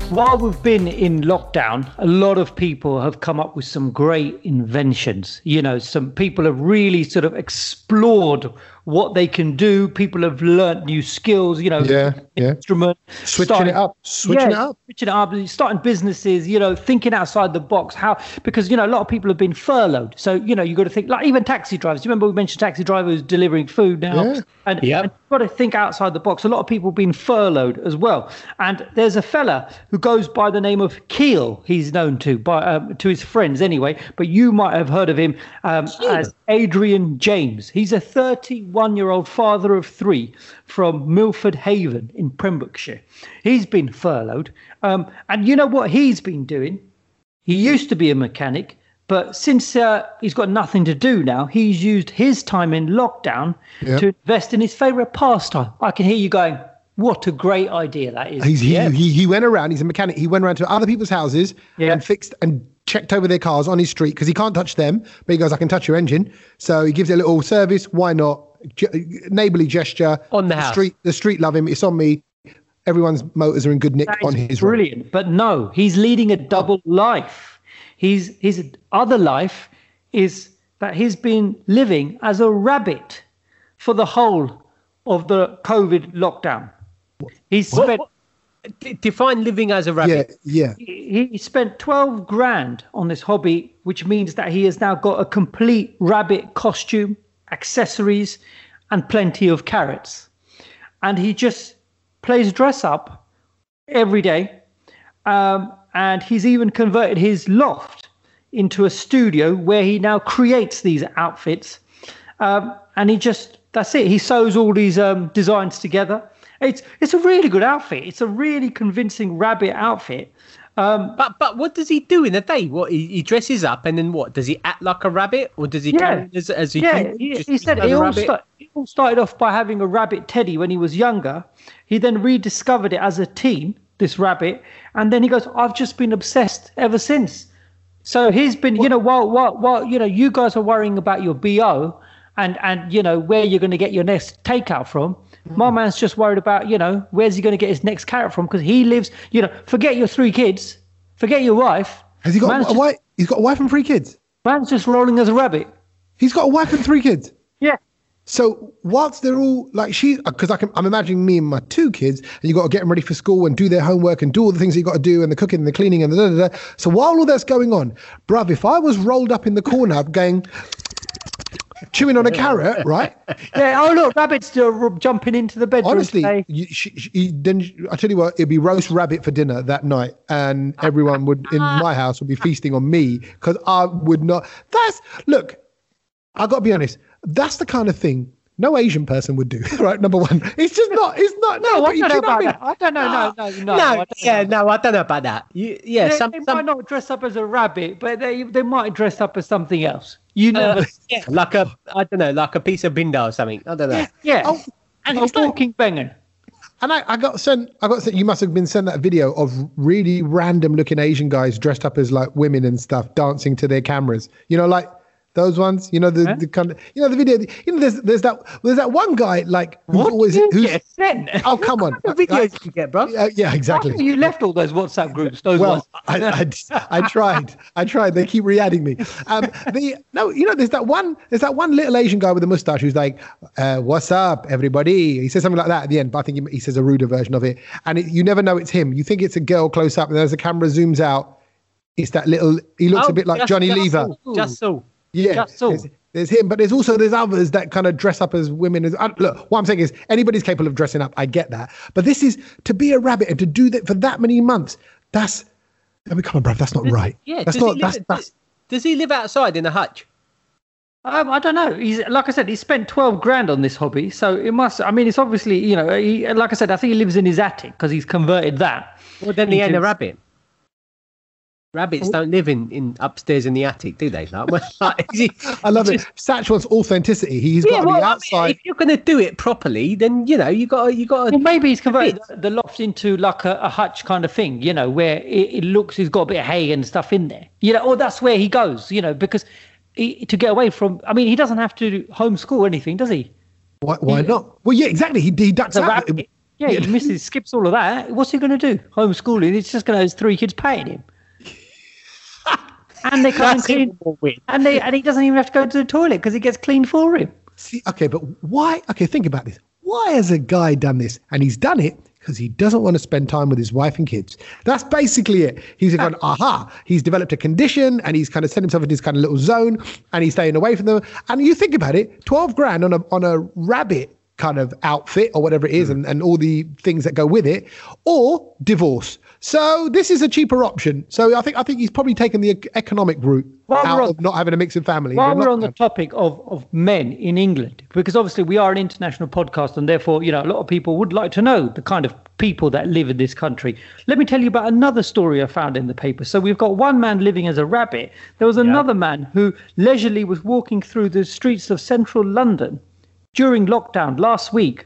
C: While we've been in lockdown, a lot of people have come up with some great inventions. You know, some people have really sort of explored what they can do. People have learnt new skills, you know,
A: Yeah, yeah.
C: instrument,
A: Switching
C: starting-
A: it up, switching it up.
C: switching it up, starting businesses, you know, thinking outside the box. How because you know a lot of people have been furloughed, so you know you've got to think like even taxi drivers. You remember we mentioned taxi drivers delivering food now,
A: Yeah.
C: and,
D: Yep.
C: and you've got to think outside the box. A lot of people have been furloughed as well, and there's a fella who goes by the name of Keel. He's known to by um, to his friends anyway, but you might have heard of him um, as Adrian James. He's a 31 year old father of three from Milford Haven in Pembrokeshire. He's been furloughed. Um, and you know what he's been doing? He used to be a mechanic, but since uh, he's got nothing to do now, he's used his time in lockdown
A: Yeah.
C: to invest in his favourite pastime. I can hear you going, what a great idea that is.
A: He's, he,
C: Yeah.
A: he, he went around, he's a mechanic. He went around to other people's houses
C: Yeah.
A: and fixed and checked over their cars on his street because he can't touch them. But he goes, I can touch your engine. So he gives it a little service. Why not? Ge- neighborly gesture.
D: On the house.
A: Street, the street love him. It's on me. Everyone's motors are in good nick
C: That
A: on
C: is
A: his road.
C: brilliant. But no, he's leading a double life. He's his other life is that he's been living as a rabbit for the whole of the COVID lockdown. He's
D: What-
C: spent
D: what- d- define living as a
A: Yeah,
D: rabbit.
A: yeah.
C: he he spent 12 grand on this hobby, which means that he has now got a complete rabbit costume, accessories, and plenty of carrots. And he just plays dress up every day. Um, and he's even converted his loft into a studio where he now creates these outfits. Um, and he just, that's it. He sews all these um, designs together. It's, it's a really good outfit. It's a really convincing rabbit outfit.
D: Um, but but what does he do in a day? What he, he dresses up and then what? Does he act like a rabbit or does he
C: Yeah.
D: as, as a
C: Yeah, he, he said it all,
D: rabbit?
C: start, it all started off by having a rabbit teddy when he was younger. He then rediscovered it as a teen, this rabbit, and then he goes, "I've just been obsessed ever since." So he's been, you know, while while while you know you guys are worrying about your bo and and you know where you're going to get your next takeout from. My hmm. man's just worried about, you know, where's he going to get his next carrot from? Because he lives, you know, forget your three kids, forget your wife.
A: Has he got
C: man's
A: a
C: just,
A: wife? He's got a wife and three kids.
C: man's just rolling as a rabbit.
A: He's got a wife and three kids. *laughs*
C: Yeah.
A: So whilst they're all like she, because I can, I'm imagining me and my two kids, and you got to get them ready for school and do their homework and do all the things you got to do and the cooking and the cleaning and the da, da, da. So while all that's going on, bruv, if I was rolled up in the corner going, chewing on a carrot, right? *laughs*
C: Yeah. Oh look, rabbits are jumping into the bedroom.
A: Honestly, you, she, she, then I tell you what, it'd be roast rabbit for dinner that night, and everyone would in *laughs* my house would be feasting on me because I would not. That's look, I got to be honest. That's the kind of thing no Asian person would do, *laughs* right? Number one, it's just not. It's not. No,
C: No, I
A: you-
C: don't
A: do
C: know about
A: I mean?
C: that. I don't know. No, no, no.
D: no, yeah,
C: know.
D: no, I don't know about that. You, yeah,
C: They,
D: some,
C: they
D: some
C: might not dress up as a rabbit, but they they might dress up as something else. You never.
D: uh, *laughs* yeah, like a, I don't know, like a piece of binda or something. I don't know.
C: yeah. yeah.
A: Oh, and
C: a
A: it's like-
C: walking banger.
A: And I, I got sent. I got sent. You must have been sent that video of really random looking Asian guys dressed up as like women and stuff, dancing to their cameras. You know, like those ones. You know the,
C: Huh?
A: the kind of. You know the video. You know, there's there's that there's that one guy like who's
C: What
A: always who's. *laughs* Oh come on!
D: What videos did you get, bro?
A: Uh, yeah, exactly.
C: You left all those WhatsApp groups. Those
A: Well,
C: ones.
A: I, I, I tried. I tried. They keep re-adding me. Um, the no, you know, there's that one. There's that one little Asian guy with a mustache who's like, uh, "What's up, everybody?" He says something like that at the end, but I think he, he says a ruder version of it, and it, you never know it's him. You think it's a girl close up, and as the camera zooms out, it's that little. He looks
D: Oh,
A: a bit like
D: just-
A: Johnny
D: just
A: Lever.
D: so, Just so.
A: Yeah,
C: Just so.
A: there's, there's him, but there's also there's others that kind of dress up as women. As I, look, what I'm saying is anybody's capable of dressing up. I get that, but this is to be a rabbit and to do that for that many months. That's I mean, come on, bruv, that's not right.
D: Yeah,
A: that's
D: does,
A: not.
D: he
A: That's
D: live,
A: that's.
D: does he live outside in a hutch?
C: Um, I don't know. He's like I said, he spent twelve grand on this hobby, so it must. I mean, it's obviously you know, he, like I said, I think he lives in his attic because he's converted that.
D: Well, then he ain't a rabbit. Rabbits oh. don't live in, in upstairs in the attic, do they? Like, *laughs* well, like, he-
A: I love it.
D: just-
A: Satch wants authenticity. He's
D: Yeah,
A: got to
D: well,
A: be
D: I mean,
A: outside.
D: if you're going to do it properly, then you know you got you got
C: Well, maybe he's converted the, the loft into like a, a hutch kind of thing, you know, where it, it looks he's got a bit of hay and stuff in there, you know, or that's where he goes, you know, because he, to get away from. I mean, he doesn't have to homeschool anything, does he?
A: why, why not? Well, yeah, exactly. He, he ducks
C: The
A: out.
C: rabbit. Yeah, he misses, skips all of that. What's he going to do? Homeschooling. He's just going to have his three kids paying him. And they come and clean.
D: even more.
C: And they and he doesn't even have to go to the toilet because he gets cleaned for him.
A: See, okay, but why? Okay, think about this. Why has a guy done this? And he's done it because he doesn't want to spend time with his wife and kids. That's basically it. He's gone, ah. aha, he's developed a condition and he's kind of set himself in this kind of little zone and he's staying away from them. And you think about it, 12 grand on a on a rabbit kind of outfit or whatever it is hmm. and, and all the things that go with it, or divorce. So this is a cheaper option. So I think I think he's probably taken the economic route
C: While
A: out
C: on-
A: of not having a mixed family.
C: While we're on the topic of, of men in England, because obviously we are an international podcast, and therefore, you know, a lot of people would like to know the kind of people that live in this country. Let me tell you about another story I found in the paper. So we've got one man living as a rabbit. There was another man who leisurely was walking through the streets of central London during lockdown last week,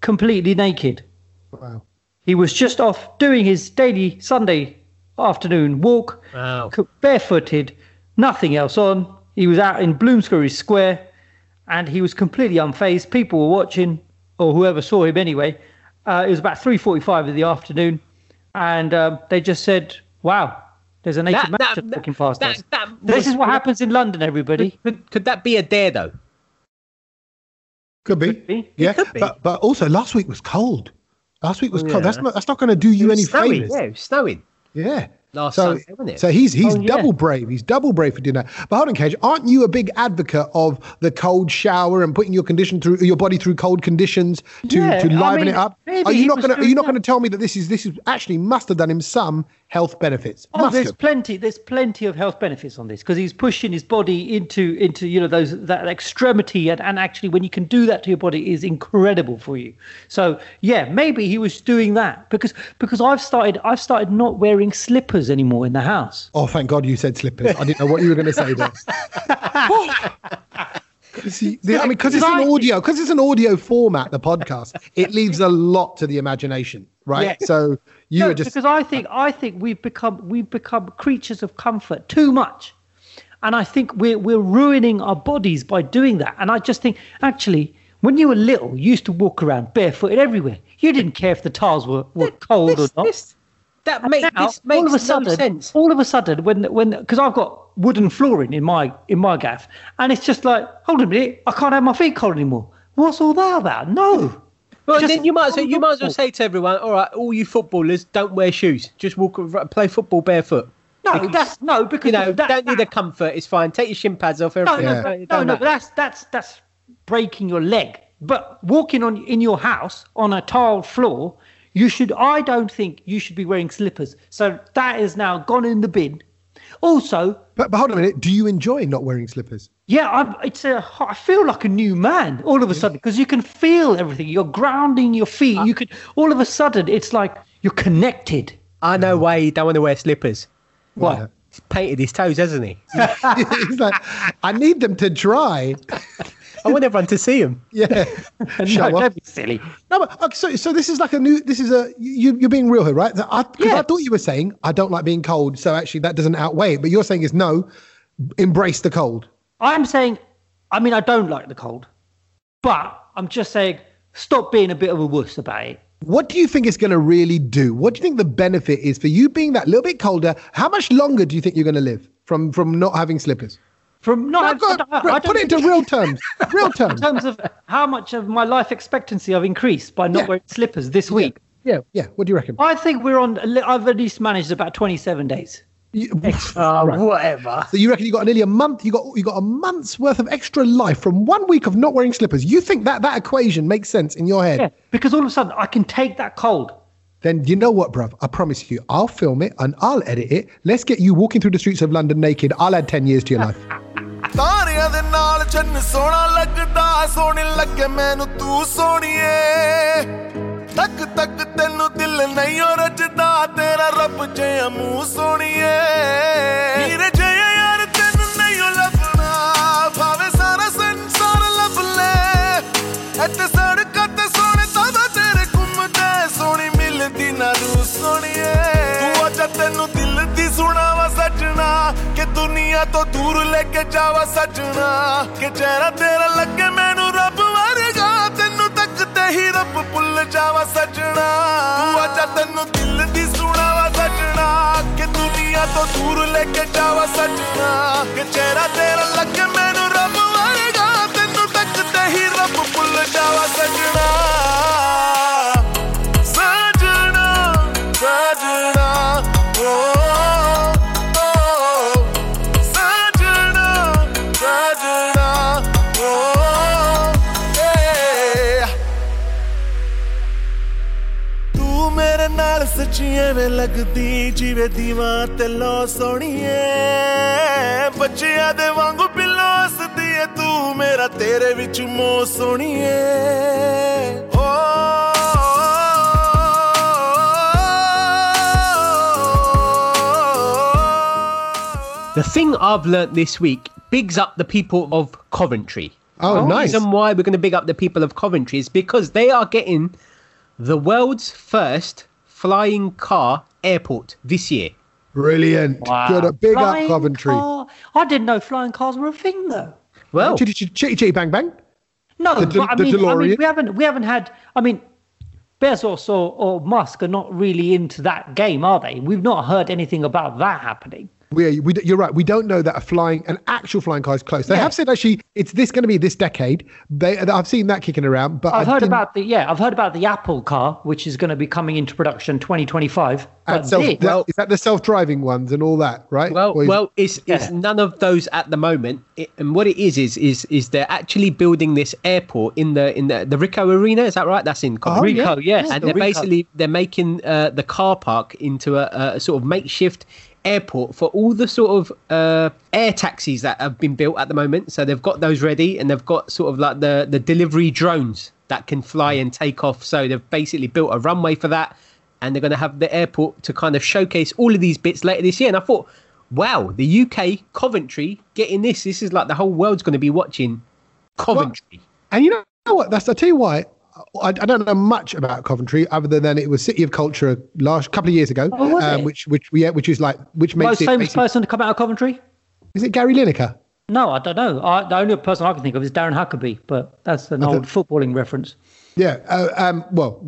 C: completely naked.
A: Wow.
C: He was just off doing his daily Sunday afternoon walk,
D: Wow.
C: barefooted, nothing else on. He was out in Bloomsbury Square and he was completely unfazed. People were watching, or whoever saw him anyway. Uh, it was about 3.45 in the afternoon and um, they just said, wow, there's a naked
D: That-
C: man
D: that-
C: walking past
D: that-
C: us.
D: that
C: this
D: was-
C: is what happens in London, everybody.
D: Could, could that be a dare though?
A: Could be.
C: Could be.
A: Yeah.
D: could be.
A: But but also last week was cold. Last week was
D: Oh,
A: cold. That's not that's not going to do you any
D: snowing,
A: favors.
D: Yeah, it was snowing.
A: Yeah.
D: Last
A: so,
D: Sunday, wasn't it?
A: so he's he's
C: Oh, yeah.
A: double brave. He's double brave for dinner. But hold on, Kedge, aren't you a big advocate of the cold shower and putting your condition through your body through cold conditions to,
C: Yeah,
A: to
C: I
A: liven
C: mean,
A: it up? Are you not going to are you not going to tell me that this is this is actually must have done him some health benefits?
C: Oh,
A: must
C: there's
A: have.
C: plenty. There's plenty of health benefits on this because he's pushing his body into into you know those that extremity and, and actually when you can do that to your body is incredible for you. So yeah, maybe he was doing that because because I've started I've started not wearing slippers anymore in the house.
A: Oh, thank God you said slippers. I didn't know what you were going to say there. *laughs* See, the- I mean, because it's an audio, because it's an audio format, the podcast, it leaves a lot to the imagination, right?
C: Yeah.
A: So you
C: No,
A: just
C: because I think I think we've become we've become creatures of comfort too much, and I think we're we're ruining our bodies by doing that. And I just think actually, when you were little, you used to walk around barefooted everywhere. You didn't care if the tiles were, were cold
D: This-
C: or not.
D: this- that make,
C: Now,
D: this makes
C: all of a
D: no
C: sudden,
D: sense.
C: all of a sudden, when when because I've got wooden flooring in my in my gaff, and it's just like, hold on a minute, I can't have my feet cold anymore. What's all that about? No.
D: Well,
C: Just
D: then you might as well, you might as well say to everyone, all right, all you footballers, don't wear shoes. Just walk, play football barefoot.
C: No, that's no because
D: You know,
C: that,
D: don't need
C: that-
D: a comfort. It's fine. Take your shin pads off.
C: No,
D: Everything.
C: no,
A: Yeah.
C: no, no, no, but that's that's that's breaking your leg. But walking on in your house on a tiled floor, you should. I don't think you should be wearing slippers. So that is now gone in the bin. Also,
A: But, but hold on a minute. Do you enjoy not wearing slippers?
C: yeah, I'm, it's a. I feel like a new man all of a sudden because you can feel everything. You're grounding your feet. Uh. You could all of a sudden it's like you're connected.
D: I know why he don't want to wear slippers.
C: What?
D: He's painted his toes, hasn't he? *laughs*
A: He's like, I need them to dry. *laughs*
D: I want everyone to see him.
A: Yeah. *laughs*
C: no, don't be silly.
A: No, but okay, so so this is like a new. This is a you. You're being real here, right? I,
C: Yeah.
A: I thought you were saying I don't like being cold, so actually that doesn't outweigh it. But you're saying is no, embrace the cold.
C: I'm saying, I mean, I don't like the cold, but I'm just saying, stop being a bit of a wuss about it.
A: What do you think it's going to really do? What do you think the benefit is for you being that little bit colder? How much longer do you think you're going to live from from not having slippers?
C: From no, I,
A: I've
C: I, I
A: put it into real terms. *laughs* Real
C: in
A: terms.
C: terms of how much of my life expectancy I've increased by not
A: Yeah.
C: wearing slippers this week.
A: Yeah, yeah. What do you reckon?
C: I think we're on. I've at least managed about 27 days.
A: You- *laughs* oh,
C: whatever.
A: So you reckon you got nearly a month? You got you got a month's worth of extra life from one week of not wearing slippers. You think that that equation makes sense in your head?
C: Yeah, because all of a sudden I can take that cold
A: Then you know what, bruv? I promise you, I'll film it and I'll edit it. Let's get you walking through the streets of London naked. I'll add ten years to your life.
B: ਤਾਰਿਆਂ ਦੇ ਨਾਲ ਚੰਨ ਸੋਹਣਾ ਲੱਗਦਾ ਸੋਹਣੀ ਲੱਗੇ ਮੈਨੂੰ ਤੂੰ ਸੋਹਣੀਏ ਤੱਕ ਤੱਕ ਤੈਨੂੰ ਦਿਲ ਨਹੀਂ ਓ ਰਜਦਾ ਤੇਰਾ ਰੱਬ ਜਿਹਾ ਮੂੰਹ ਸੋਹਣੀਏ ਹੀਰੇ ਜਿਹਾ ਦੁਨੀਆ ਤੋਂ ਦੂਰ ਲੈ ਕੇ ਜਾਵਾ ਸੱਜਣਾ ਕਿ ਚਿਹਰਾ ਤੇਰਾ ਲੱਗੇ ਮੈਨੂੰ ਰੱਬ ਵਰਗਾ ਤੈਨੂੰ ਤੱਕਦੇ ਹੀ ਰੱਬ ਭੁੱਲ ਜਾਵਾ ਸੱਜਣਾ ਤੂੰ ਅੱਜ ਤੈਨੂੰ ਦਿਲ ਦੀ ਸੁਣਾਵਾ ਸੱਜਣਾ ਕਿ ਦੁਨੀਆ ਤੋਂ ਦੂਰ ਲੈ ਕੇ ਜਾਵਾ ਸੱਜਣਾ ਕਿ ਚਿਹਰਾ ਤੇਰਾ ਲੱਗੇ ਮੈਨੂੰ ਰੱਬ ਵਰਗਾ ਤੈਨੂੰ ਤੱਕਦੇ ਹੀ ਸੱਚੀ ਐਵੇਂ ਲੱਗਦੀ ਜਿਵੇਂ ਦੀਵਾਂ ਤੇ ਲੋ ਸੋਣੀਏ ਬੱਚਿਆਂ ਦੇ ਵਾਂਗੂ ਬਿੱਲੋ ਹੱਸਦੀ ਏ ਤੂੰ ਮੇਰਾ ਤੇਰੇ ਵਿੱਚ ਮੋ ਸੋਣੀਏ ਓ
D: The thing I've learnt this week bigs up the people of Coventry.
A: Oh,
D: the
A: nice.
D: reason why we're going to big up the people of Coventry is because they are getting the world's first flying car airport this year.
A: Brilliant. Good. A big
C: Flying
A: up Coventry.
C: car- I didn't know flying cars were a thing though.
D: Well,
A: Chitty, chitty, chitty, chitty, bang, bang.
C: No,
A: The-
C: but I
A: the
C: mean, I mean, we haven't we haven't had. I mean, Bezos or, or Musk are not really into that game, are they? We've not heard anything about that happening.
A: We, we, you're right. We don't know that a flying, an actual flying car is close. They
C: Yeah.
A: have said actually it's this going to be this decade. They, I've seen that kicking around, but
C: I've
A: I
C: heard
A: didn't-
C: about the yeah, I've heard about the Apple car, which is going to be coming into production 2025.
A: and self,
C: this-
A: that- is that the self-driving ones and all that, right?
D: well,
A: is-
D: well, it's, it's none of those at the moment. It, and what it is is is is they're actually building this airport in the in the the Ricoh Arena. Is that right? That's in Coventry.
C: Ricoh, yes,
D: and
C: the
D: they're
C: Ricoh.
D: basically they're making uh, the car park into a, a sort of makeshift airport for all the sort of uh, air taxis that have been built at the moment. So they've got those ready, and they've got sort of like the the delivery drones that can fly and take off. So they've basically built a runway for that, and they're going to have the airport to kind of showcase all of these bits later this year. And I thought, wow, the UK Coventry getting this. This is like the whole world's going to be watching Coventry.
A: And you know what? That's I tell you why. I, I don't know much about Coventry other than it was City of Culture last couple of years ago,
C: Oh,
A: um,
C: it?
A: which which yeah, which is like which makes
C: most
A: it.
C: famous person to come out of Coventry?
A: Is it Gary Lineker?
C: No, I don't know. I, the only person I can think of is Darren Huckerby, but that's an old footballing reference.
A: Yeah. Uh, um, well,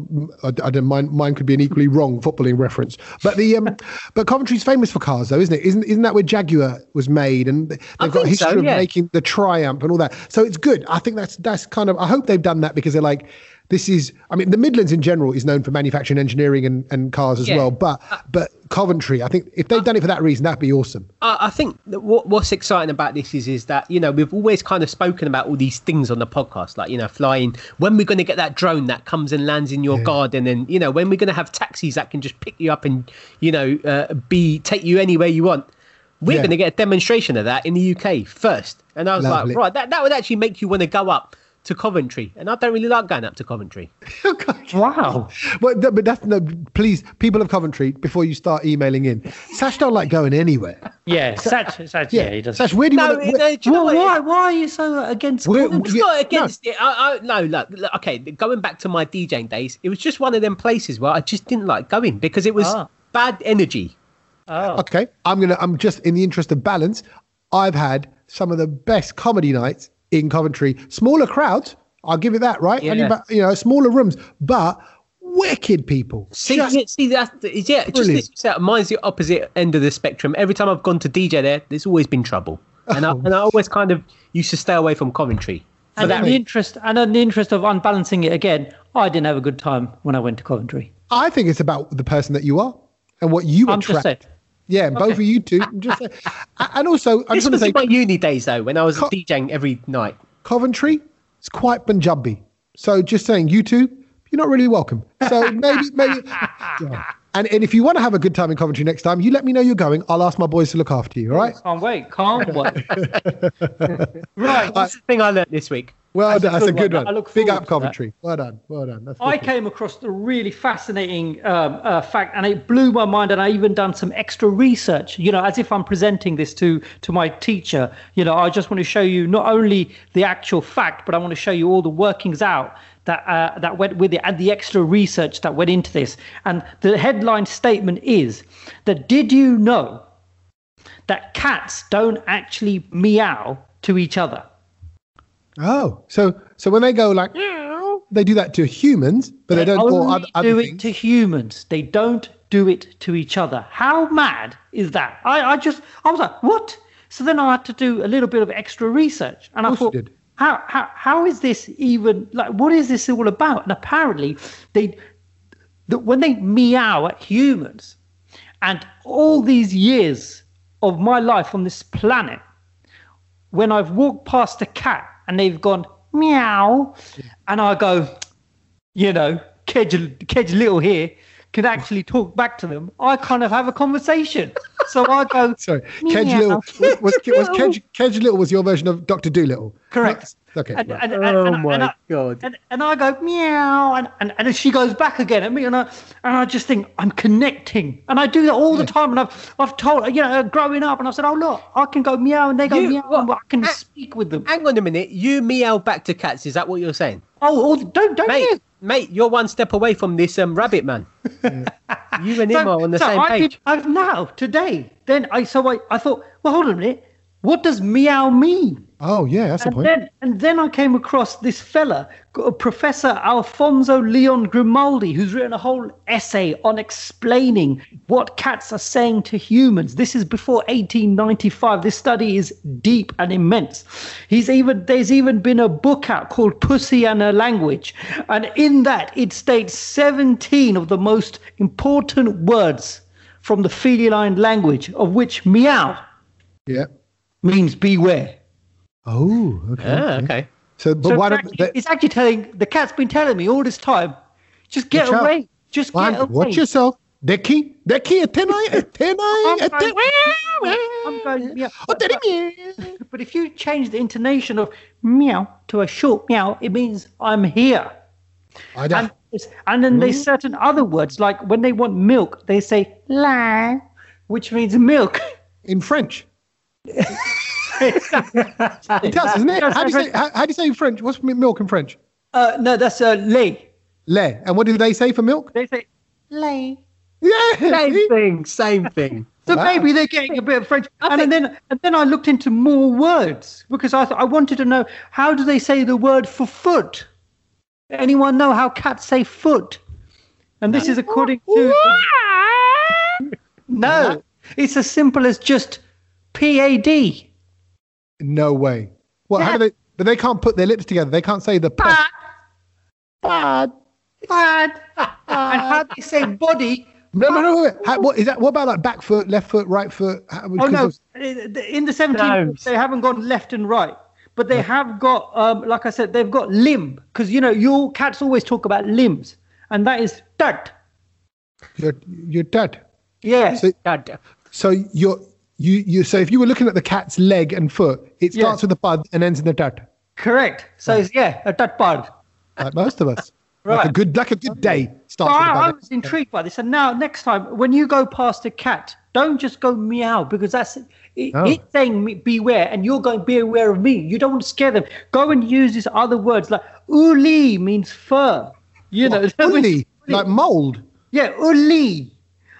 A: I, I don't mind. Mine could be an equally wrong footballing reference, but the um, *laughs* but Coventry's famous for cars, though, isn't it? Isn't isn't that where Jaguar was made, and they've
D: I
A: got a
D: think so,
A: history of making the Triumph and all that. So it's good. I think that's that's kind of. I hope they've done that because they're like. This is, I mean, the Midlands in general is known for manufacturing, engineering, and, and cars as
D: Yeah.
A: well. But but Coventry, I think if they've done it for that reason, that'd be awesome.
D: I, I think that what, what's exciting about this is is that you know we've always kind of spoken about all these things on the podcast, like you know flying. When we're going to get that drone that comes and lands in your garden, and you know when we're going to have taxis that can just pick you up and you know uh, be take you anywhere you want. We're
A: Yeah.
D: going to get a demonstration of that in the UK first, and I was
A: Lovely.
D: like, right, that that would actually make you want to go up to Coventry, and I don't really like going up to Coventry. *laughs*
C: Wow.
A: But, th- but that's no. Please, people of Coventry, before you start emailing in, Sash don't like going anywhere.
C: Yeah, Sash. Satch, yeah, he does.
A: Sash, where do you
D: No,
A: want
D: no, do you know
C: well,
D: what?
C: why, why are you so against
A: We're-
C: Coventry?
D: It's not against it. I, I, no, look, look, okay. Going back to my DJing days, it was just one of them places where I just didn't like going because it was
C: Ah.
D: bad energy.
C: Oh.
A: Okay, I'm gonna. I'm just in the interest of balance. I've had some of the best comedy nights in Coventry. Smaller crowds, I'll give it that. Right,
D: Yeah.
A: about, you know, smaller rooms, but wicked people.
D: See,
A: Just-
D: yeah, see that? Yeah, just this, that- mine's the opposite end of the spectrum. Every time I've gone to DJ there, there's always been trouble, and I,
A: Oh.
D: and I always kind of used to stay away from Coventry.
C: And in the interest, and in the interest of unbalancing it again, I didn't have a good time when I went to Coventry.
A: I think it's about the person that you are and what you
C: I'm just
A: attract. Yeah, both of you two. I'm just. And also, I
D: This
A: just want to
D: was
A: say,
D: my uni days though, when I was
A: Co-
D: DJing every night.
A: Coventry it's quite Punjabi. So just saying, you two, you're not really welcome. So maybe, maybe. *laughs* yeah. And, and if you want to have a good time in Coventry next time, you let me know you're going. I'll ask my boys to look after you. All right.
C: Can't wait, can't *laughs* wait. right.
D: That's the thing I learnt this week.
A: Well
C: That's a
A: done. That's a
C: good one.
A: one.
C: I look
A: Big up
C: to that.
A: Coventry. Well done. Well done. That's
C: I came across a really fascinating um, uh, fact, and it blew my mind. And I even done some extra research. You know, as if I'm presenting this to to my teacher. You know, I just want to show you not only the actual fact, but I want to show you all the workings out that uh, that went with it and the extra research that went into this. And the headline statement is that did you know that cats don't actually meow to each other?
A: Oh, so so when they go like, "Meow," they do that to humans, but they, don't
C: only
A: other, other
C: do
A: things.
C: it to humans. They don't do it to each other. How mad is that? I, I just I was like, what? So then I had to do a little bit of extra research, and I thought. How how how is this even like? What is this all about? And apparently, they that when they meow at humans, and all these years of my life on this planet, when I've walked past a cat and they've gone meow, and I go, you know, kedge, kedge little here, can actually talk back to them, I kind of have a conversation. *laughs* So I go,
A: Sorry, Kedge Little was was, was *laughs* Kedge, Kedge Little was your version of Doctor Dolittle.
C: Correct.
A: Okay.
C: and,
A: right.
C: and, and,
D: Oh
C: and,
D: my
C: and I,
D: God.
C: And, and I go meow, and, and, and she goes back again at me, and I and I just think I'm connecting, and I do that all the time. And I've I've told you know growing up, and I said, oh look, I can go meow, and they go
D: You-
C: meow,
D: what?
C: and I can speak with them.
D: Hang on a minute. You meow back to cats. Is that what you're saying?
C: Oh, oh don't don't
D: Mate,
C: you?
D: Mate, you're one step away from this um, rabbit man. *laughs* you and him are on the
C: so
D: same
C: I
D: page.
C: Did, I've now today. Then I so I, I thought, well, hold on a minute. What does meow mean?
A: Oh yeah, that's the
C: And
A: point.
C: then, and then I came across this fella, Professor Alfonso Leon Grimaldi, who's written a whole essay on explaining what cats are saying to humans. This is before 1895. This study is deep and immense. He's even there's even been a book out called Pussy and Her Language, and in that it states 17 of the most important words from the feline language, of which meow
A: yeah.
C: means beware.
A: Oh, okay.
D: Ah, okay.
A: So, but
C: So
A: why
C: it's,
A: don't
C: actually, it's actually telling the cat's been telling me all this time, just get
A: Watch out.
C: away, just get
A: Man,
C: away.
A: watch yourself. Deki, Deki, a tenai, a tenai, *laughs* a
C: I'm going,
A: tenai.
C: I'm going, yeah.
A: Oh, Daddy, meow.
C: But if you change the intonation of meow to a short meow, it means I'm here.
A: I don't-
C: And, and then there's certain other words, like when they want milk, they say la, which means milk.
A: in French. *laughs* It does, isn't it? How do you say, how, how do you say in French? What's milk in French?
C: Uh, no, that's uh, lait.
A: Lait. And what do they say for milk?
C: They say lait.
A: Yeah.
D: Same thing. Same thing.
C: So
A: Wow.
C: maybe they're getting a bit of French. And then and then I looked into more words because I thought I wanted to know how do they say the word for foot? Anyone know how cats say foot? And this is according to No. It's as simple as just P A D.
A: No way. What? How do they? But they can't put their lips together. They can't say the. P. Bad.
C: Bad. and how they say *laughs* body.
A: No, no, no. Wait. How, what is that? What about like back foot, left foot, right foot? How,
C: Oh no,
A: of-
C: in the 17th
D: Nose.
C: they haven't gone left and right. But they have got, um, like I said, they've got limb because you know your cats always talk about limbs, and that is tut.
A: You're, you're dead.
C: Yeah.
A: So,
D: God,
A: so you're you you. So if you were looking at the cat's leg and foot, it starts with the bud and ends in the dud.
C: Correct. So it's, yeah, a tut bud.
A: Like most of us. *laughs* Like a good like a good day
C: So
A: starts with
C: I,
A: a
C: was intrigued by this, and now next time when you go past a cat, don't just go meow because that's it,
A: No.
C: it's saying me- beware, and you're going be aware of me. You don't want to scare them. Go and use these other words like uli means fur. You know, *laughs* that means-
A: Uli, like mold.
C: yeah, uli,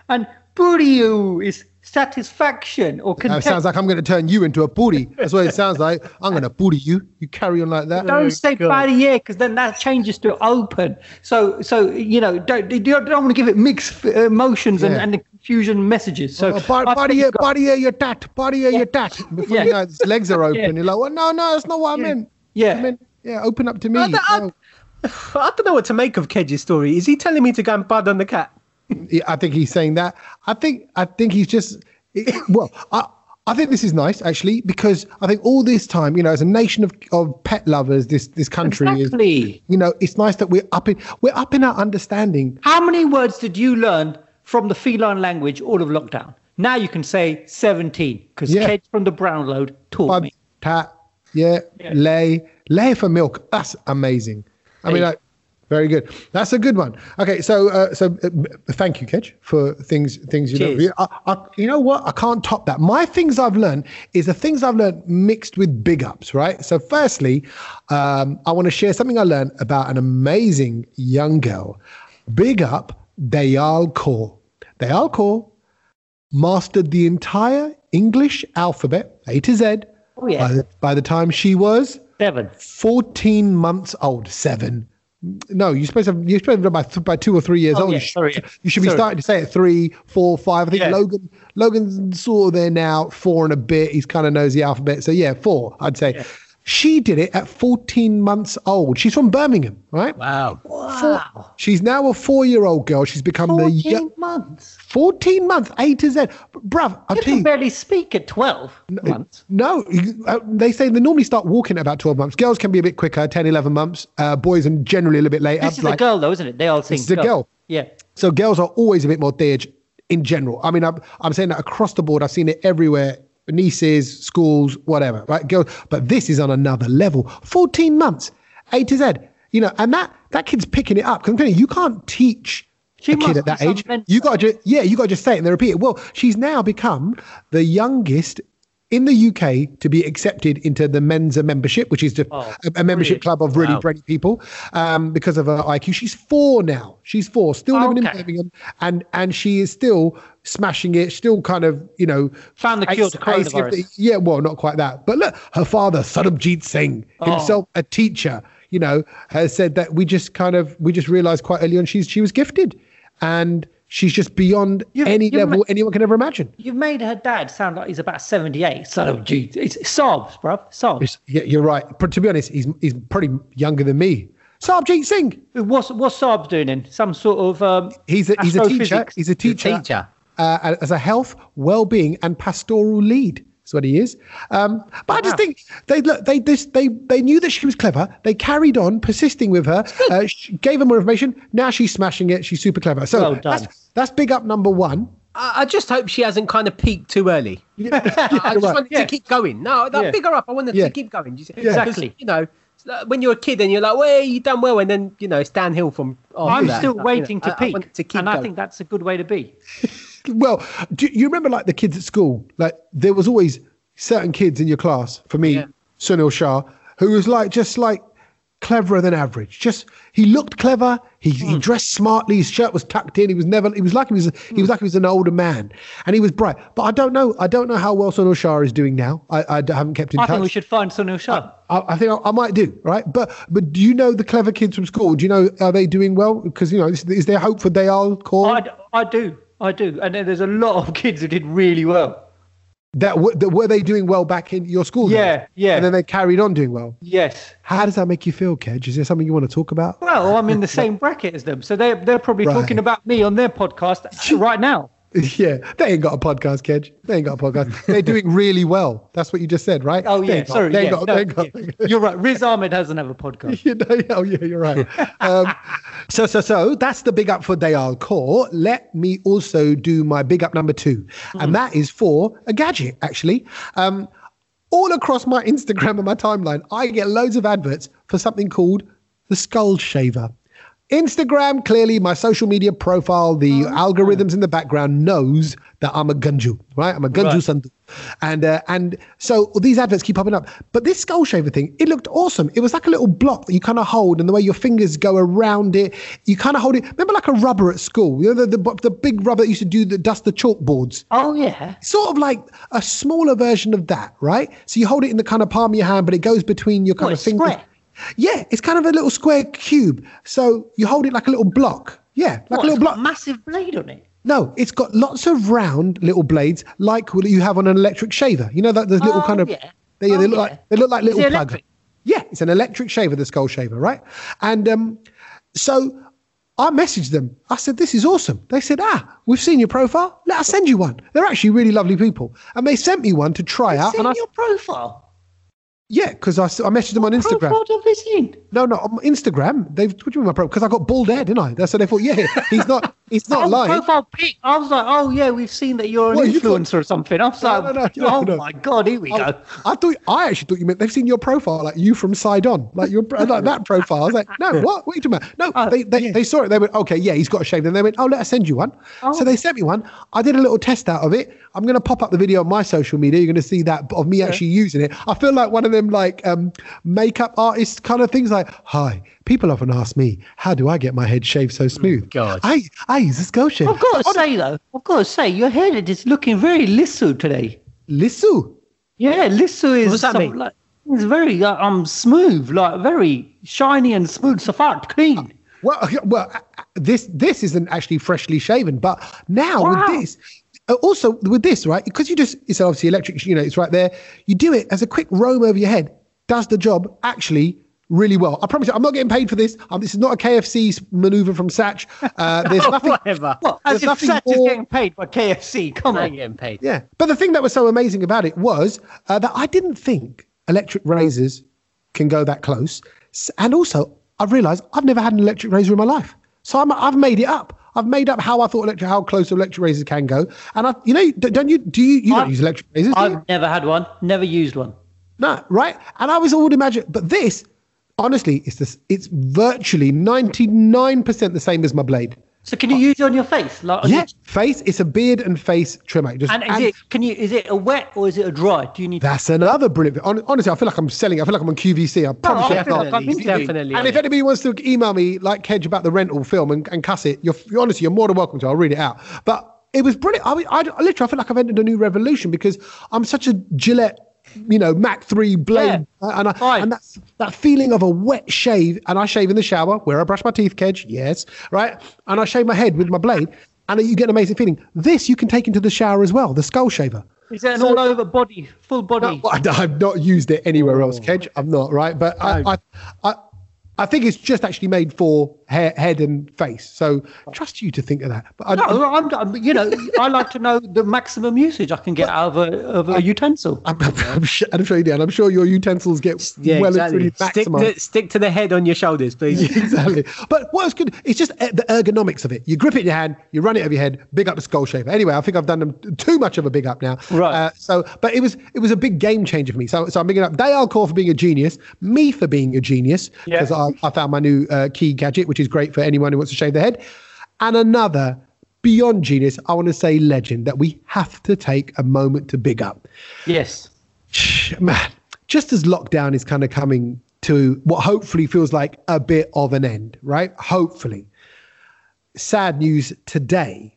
C: and puriu is satisfaction or
A: That
C: content.
A: sounds like I'm going to turn you into a booty. *laughs* That's what it sounds like. I'm going to booty you. You carry on like that.
C: don't say
D: God.
C: barrier because then that changes to open. So, so you know, don't you don't, don't want to give it mixed uh, emotions and,
A: Yeah.
C: and confusion messages. So,
A: Oh, bar-
C: I
A: body,
C: think
A: here,
C: go-
A: body, here, your tat, body, here, your tat. Before you know it, his legs are *laughs* open.
C: Yeah.
A: You're like, well, no, no, that's not what I meant.
C: yeah.
A: I meant, yeah, open up to me.
D: I don't- I- *sighs* I don't know what to make of Kedge's story. Is he telling me to go and bud on the cat?
A: Yeah, I think he's saying that. I think, I think he's just, well, I, I think this is nice actually because I think all this time, you know, as a nation of, of pet lovers, this this country is,
C: Exactly.
A: you know, it's nice that we're up in we're up in our understanding.
C: How many words did you learn from the feline language all of lockdown? Now you can say 17 because
A: Yeah.
C: Kedge from the Brownload taught
A: Bud,
C: me.
A: tat, yeah, lay, lay for milk. That's amazing. I mean,
C: Hey.
A: like, very good. That's a good one. Okay, so uh, so uh, thank you, Kedge, for things things you know. I, I, you know what? I can't top that. My things I've learned is the things I've learned mixed with big ups, right? So, firstly, um, I want to share something I learned about an amazing young girl. Big up Dayal Kaur. Dayal Kaur mastered the entire English alphabet, A to Z,
C: Oh, yeah.
A: by, the, by the time she was
C: Seven.
A: 14 months old. Seven. No, you're supposed to have, you're supposed to have by, th- by two or three years
C: Oh,
A: old.
C: yeah,
A: you, should,
C: sorry, yeah.
A: you should be
C: Sorry.
A: starting to say it three, four, five. I think
C: Yeah.
A: Logan Logan's sort of there now, four and a bit. He's kind of knows the alphabet. So yeah, four, I'd say. She did it at 14 months old. She's from Birmingham, right?
D: Wow.
C: Wow.
A: She's now a four-year-old girl. She's become the
C: 14 months.
A: 14 months, A to Z. Bruv, I'll
C: You
A: tell you.
C: can barely speak at 12 months.
A: No, uh, they say they normally start walking at about 12 months. Girls can be a bit quicker, 10, 11 months. Uh, boys are generally a little bit later.
C: This is
A: like-
C: a girl, though, isn't it? They all sing.
A: It's a girl.
C: Yeah.
A: So girls are always a bit more theage in general. I mean, I'm, I'm saying that across the board. I've seen it everywhere. Nieces, schools, whatever, right? Girls, but this is on another level. 14 months, A to Z. You know, and that that kid's picking it up. Because you, can't teach
C: She
A: a kid at that age.
C: mentor.
A: You got to, ju- yeah, you got to just say it and then repeat it. Well, she's now become the youngest in the UK to be accepted into the Mensa membership, which is just
C: Oh,
A: a, a membership club of really
D: Wow.
A: brilliant people, um, because of her IQ. She's four now. She's four, still living in
C: Okay.
A: Birmingham, and and she is still smashing it. Still kind of, you know,
C: Found the cure to
A: ace- ace
C: coronavirus.
A: the- yeah, well, not quite that, but look, her father, Sarabjit Singh,
C: Oh.
A: himself a teacher, you know, has said that we just kind of we just realised quite early on she's she was gifted, and she's just beyond
C: You've-
A: any
C: you've
A: level
C: ma-
A: anyone can ever imagine.
C: You've made her dad sound like he's about 78. So, gee, it's sobs, bruv. Sobs.
A: Yeah, you're right. But to be honest, he's he's pretty younger than me. Sarabjit Singh,
C: What's what's Saab's doing in some sort of um,
A: he's a he's a teacher. He's a teacher.
D: teacher.
A: Uh, as a health, well-being, and pastoral lead. That's what he is. Um, but I just
C: Wow.
A: think they look. They this they they knew that she was clever. They carried on persisting with her. Uh, sh- gave her more information. Now she's smashing it. She's super clever. So
C: Well done.
A: that's that's big up number one.
D: I, I just hope she hasn't kind of peaked too early. *laughs* *laughs* I
A: you're
D: just
A: right.
D: wanted
C: Yeah.
D: to keep going. No, that
C: Yeah.
D: big her up. I wanted
A: Yeah.
D: to keep going. You see-
C: Exactly.
D: You know, when you're a kid and you're like, "Well, you done well," and then you know it's downhill from. after
C: I'm
D: that.
C: still
D: You know,
C: waiting
D: I-
C: to
D: I
C: peak,
D: want to keep
C: and I think that's a good way to be. *laughs*
A: Well, do you remember like the kids at school? Like there was always certain kids in your class. For me,
D: Yeah.
A: Sunil Shah, who was like just like cleverer than average. Just he looked clever. He,
C: Hmm.
A: he dressed smartly. His shirt was tucked in. He was never. He was like he was. He was like he was an older man, and he was bright. But I don't know. I don't know how well Sunil Shah is doing now. I, I haven't kept in
C: I
A: touch.
C: think we should find Sunil Shah.
A: I, I think I, I might do right, but but do you know the clever kids from school? Do you know are they doing well? Because you know is, is there hope for Dayal Kaur
C: I do, I do, and there's a lot of *laughs* kids who did really well.
A: that, w- that were they doing well back in your school? then?
C: Yeah, yeah.
A: And then they carried on doing well.
C: Yes.
A: How does that make you feel, Kedge? Is there something you want to talk about?
C: Well, I'm in the same bracket as them, so they they're probably
A: Right.
C: talking about me on their podcast *laughs* right now. *laughs*
A: yeah, they ain't got a podcast, Kedge. They ain't got a podcast. They're *laughs* doing really well. That's what you just said, right?
C: Oh yeah,
A: got-
C: sorry.
A: They
C: yeah,
A: got,
C: no,
A: they got,
C: yeah. You're right. Riz Ahmed doesn't have a podcast.
A: you know, oh yeah, you're right. Um, so so so that's the big up for Dayal Kaur. Let me also do my big up number two, and that is for a gadget actually. Um, all across my Instagram and my timeline, I get loads of adverts for something called the Skull Shaver. Instagram, clearly my social media profile, the algorithms in the background knows that I'm a Gunju, right? I'm a Gunju
C: Right.
A: Sandhu. And uh, and so these adverts keep popping up. But this skull shaver thing, it looked awesome. It was like a little block that you kind of hold, and the way your fingers go around it, you kind of hold it. Remember like a rubber at school? You know the, the the big rubber that used to do the dust the chalkboards
C: Oh yeah.
A: sort of like a smaller version of that, right? So you hold it in the kind of palm of your hand, but it goes between your kind of fingers.
C: square?
A: Yeah, it's kind of a little square cube. So you hold it like a little block. Yeah, like
C: What,
A: a little block.
C: massive blade on it.
A: No, it's got lots of round little blades, like what you have on an electric shaver. You know that there's little
C: Oh,
A: kind of
C: yeah.
A: they, they
C: Oh,
A: look
C: yeah.
A: like they look like little
C: it
A: plugs. Yeah, it's an electric shaver, the skull shaver, right? And um, so I messaged them. I said, "This is awesome." They said, "Ah, we've seen your profile. Let us send you one." They're actually really lovely people, and they sent me one to try out.
C: Seen
A: And I,
C: your profile.
A: Yeah, because I, I messaged them on Instagram.
C: Profile have they seen?
A: No, no, on Instagram. They've what do you mean my profile? Because I got bald hair, didn't I? That's So they thought, yeah, he's not, he's not *laughs*
C: Oh,
A: lying.
C: profile pic. I was like, oh yeah, we've seen that you're an
A: you thought-
C: influencer or something. I was
A: No,
C: like,
A: no, no,
C: oh my god, here we
A: I,
C: go.
A: I thought I actually thought you meant they've seen your profile, like you from Sidon, like your like that profile. I was like, no, *laughs* what? What are you talking about? No,
C: Oh,
A: they they, they saw it. They went, okay, yeah, he's got a shave. Then they went, oh, let us send you one.
C: Oh.
A: So they sent me one. I did a little test out of it. I'm going to pop up the video on my social media. You're going to see that of me actually using it. I feel like one of them like um, makeup artist kind of things. Like, hi, people often ask me, how do I get my head shaved so smooth?
D: God.
A: I I use a skull shave.
C: I've got to say though, I've got to say, your head is looking very lissu today.
A: Lissu.
C: Yeah, lissu is
D: What's that mean?
C: like it's very uh, um smooth, like very shiny and smooth, safat, clean.
A: Well, well, this this isn't actually freshly shaven, but now
C: Wow.
A: with this, also with this, right? Because you just it's obviously electric, you know, it's right there. You do it as a quick roam over your head, does the job actually really well. I promise you, I'm not getting paid for this. Um, this is not a KFC maneuver from Satch. Uh, *laughs* there's nothing.
D: Whatever.
C: What?
A: There's
C: As if Satch is getting paid by KFC. Come on.
D: getting paid.
A: Yeah, but the thing that was so amazing about it was uh, that I didn't think electric razors can go that close, and also I've realised I've never had an electric razor in my life, so I'm, I've made it up. I've made up how I thought electric, how close electric razors can go. And I, you know, don't you? Do you? You don't use electric razors?
C: I've never had one, never used one.
A: No, right? And I was all imagine, but this, honestly, it's this. It's virtually ninety nine percent the same as my blade.
C: So can you use it on your face? Like
A: Yeah,
C: your-
A: face. It's a beard and face trimmer. Just,
C: and is
A: and
C: it can you is it a wet or is it a dry? Do you need
A: that's another brilliant. Honestly, I feel like I'm selling. I feel like I'm on QVC. I promise you.
C: I
A: I'm not.
D: Definitely, definitely.
A: And if anybody wants to email me like Kedge about the rental film and, and cuss it, you're, you're honestly you're more than welcome to. I'll read it out. But it was brilliant. I, I, I literally I feel like I've entered a new revolution because I'm such a Gillette, you know, Mach three blade, uh, and I,
C: Right.
A: and that's that feeling of a wet shave. And I shave in the shower where I brush my teeth, Kedge, yes, right, and I shave my head with my blade, and you get an amazing feeling. This you can take into the shower as well, the skull shaver.
C: is it an all over body, full body?
A: No, I- I've not used it anywhere else, Kedge. I'm not right, but I, I, I, I think it's just actually made for hair, head and face. So trust you to think of that. But I,
C: No, I'm, I'm, you know, I like to know the maximum usage I can get out of a, of a utensil.
A: I'm, I'm, sure, I'm sure you and I'm sure your utensils get
D: Yeah,
A: well
D: exactly.
A: and truly
D: Stick to, stick to the head on your shoulders, please. *laughs*
A: exactly. But what's good, it's just uh, the ergonomics of it. You grip it in your hand, you run it over your head, big up the skull shaver. Anyway, I think I've done them too much of a big up now.
C: Right.
A: Uh, so, but it was it was a big game changer for me. So, so I'm bigging up Dayal Kaur for being a genius, me for being a genius,
C: Yeah.
A: I found my new uh, key gadget, which is great for anyone who wants to shave their head. And another beyond genius, I want to say legend that we have to take a moment to big up
C: Yes.
A: man, just as lockdown is kind of coming to what hopefully feels like a bit of an end, right? Hopefully. Sad news today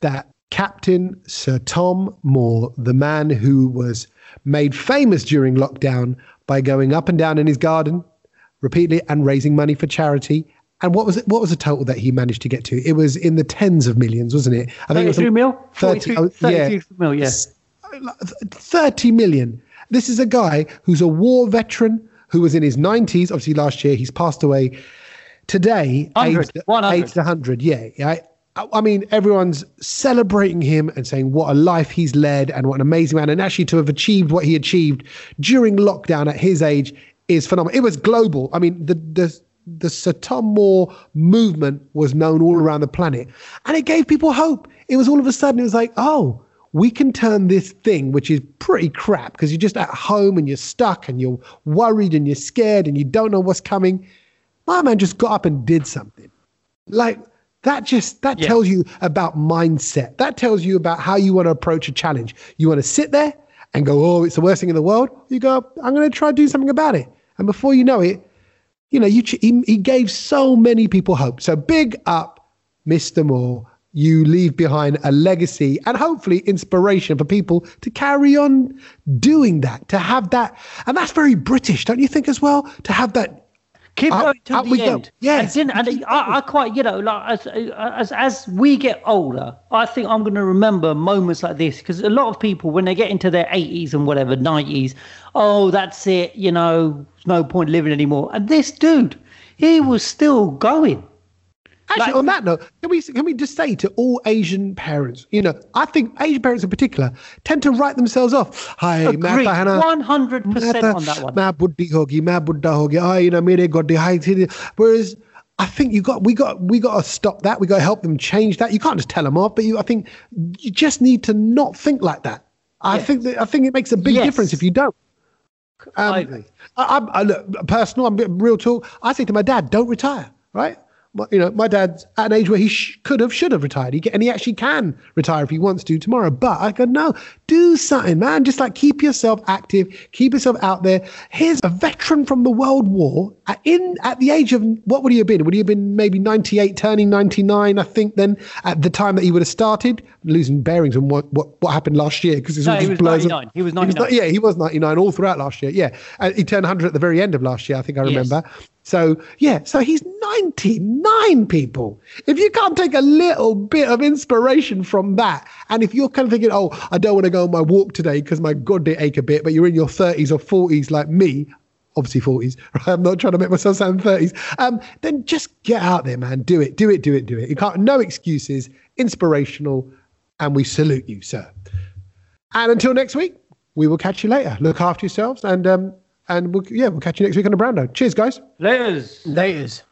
A: that Captain Sir Tom Moore, the man who was made famous during lockdown by going up and down in his garden repeatedly and raising money for charity. And what was it? What was the total that he managed to get to? It was in the tens of millions, wasn't it? I think it was
C: 33 mil?
A: 30
C: 43
A: oh, yeah.
C: 33 mil, yeah.
A: 30 million. This is a guy who's a war veteran who was in his 90s. Obviously, last year he's passed away. Today,
C: 100,
A: aged,
C: 100.
A: aged 100. Yeah. yeah. I mean, everyone's celebrating him and saying what a life he's led and what an amazing man. And actually, to have achieved what he achieved during lockdown at his age is phenomenal. It was global. I mean, the, the, the Sir Tom Moore movement was known all around the planet and it gave people hope. It was all of a sudden, it was like, oh, we can turn this thing, which is pretty crap because you're just at home and you're stuck and you're worried and you're scared and you don't know what's coming. My man just got up and did something. Like that just that
C: Yeah.
A: tells you about mindset. That tells you about how you want to approach a challenge. You want to sit there and go, "Oh, it's the worst thing in the world." You go, "I'm going to try to do something about it." And before you know it, you know, you ch- he, he gave so many people hope. So big up, Mr. Moore. You leave behind a legacy and hopefully inspiration for people to carry on doing that, to have that. And that's very British, don't you think, as well? To have that.
C: Keep going to the
A: we go.
C: end.
A: Yes.
C: And, then, and I, I quite, you know, like as, as as we get older, I think I'm going to remember moments like this because a lot of people, when they get into their 80s and whatever, 90s, oh, that's it, you know, no point living anymore. And this dude, he was still going.
A: Actually,
C: like,
A: on that note, can we can we just say to all Asian parents, you know, I think Asian parents in particular tend to write themselves off. Hi, agree, one
C: hundred
A: percent
C: on that one.
A: Main buddhi hogi, main buddha hogi. Ah, you know, mere goddi hai. Whereas I think you got we got we got to stop that. We got to help them change that. You can't just tell them off, but you, I think you just need to not think like that. I
C: yes.
A: think that, I think it makes a big
C: yes.
A: difference if you don't. Um,
C: I,
A: I, I, look, personal, I'm real talk. I say to my dad, "Don't retire." Right? You know, my dad's at an age where he sh- could have, should have retired. He and he actually can retire if he wants to tomorrow. But I go, no, do something, man. Just like keep yourself active, keep yourself out there. Here's a veteran from the World War at, in at the age of what would he have been? Would he have been maybe 98, turning 99? I think then at the time that he would have started. I'm losing bearings on what what, what happened last year because
C: No, he was 99. He was 99.
A: yeah, he was 99 all throughout last year. Yeah. And he turned 100 at the very end of last year, I think I
C: Yes.
A: remember. So, yeah, so he's 99 people. If you can't take a little bit of inspiration from that, and if you're kind of thinking, oh, I don't want to go on my walk today because my God, they ache a bit, but you're in your 30s or 40s like me, obviously 40s, right? *laughs* I'm not trying to make myself sound 30s. Um, then just get out there, man. Do it, do it, do it, do it. You can't, no excuses, inspirational, and we salute you, sir. And until next week, we will catch you later. Look after yourselves, and um, and we'll, yeah, we'll catch you next week on the Brownload. Cheers, guys.
C: Laters.
D: Laters.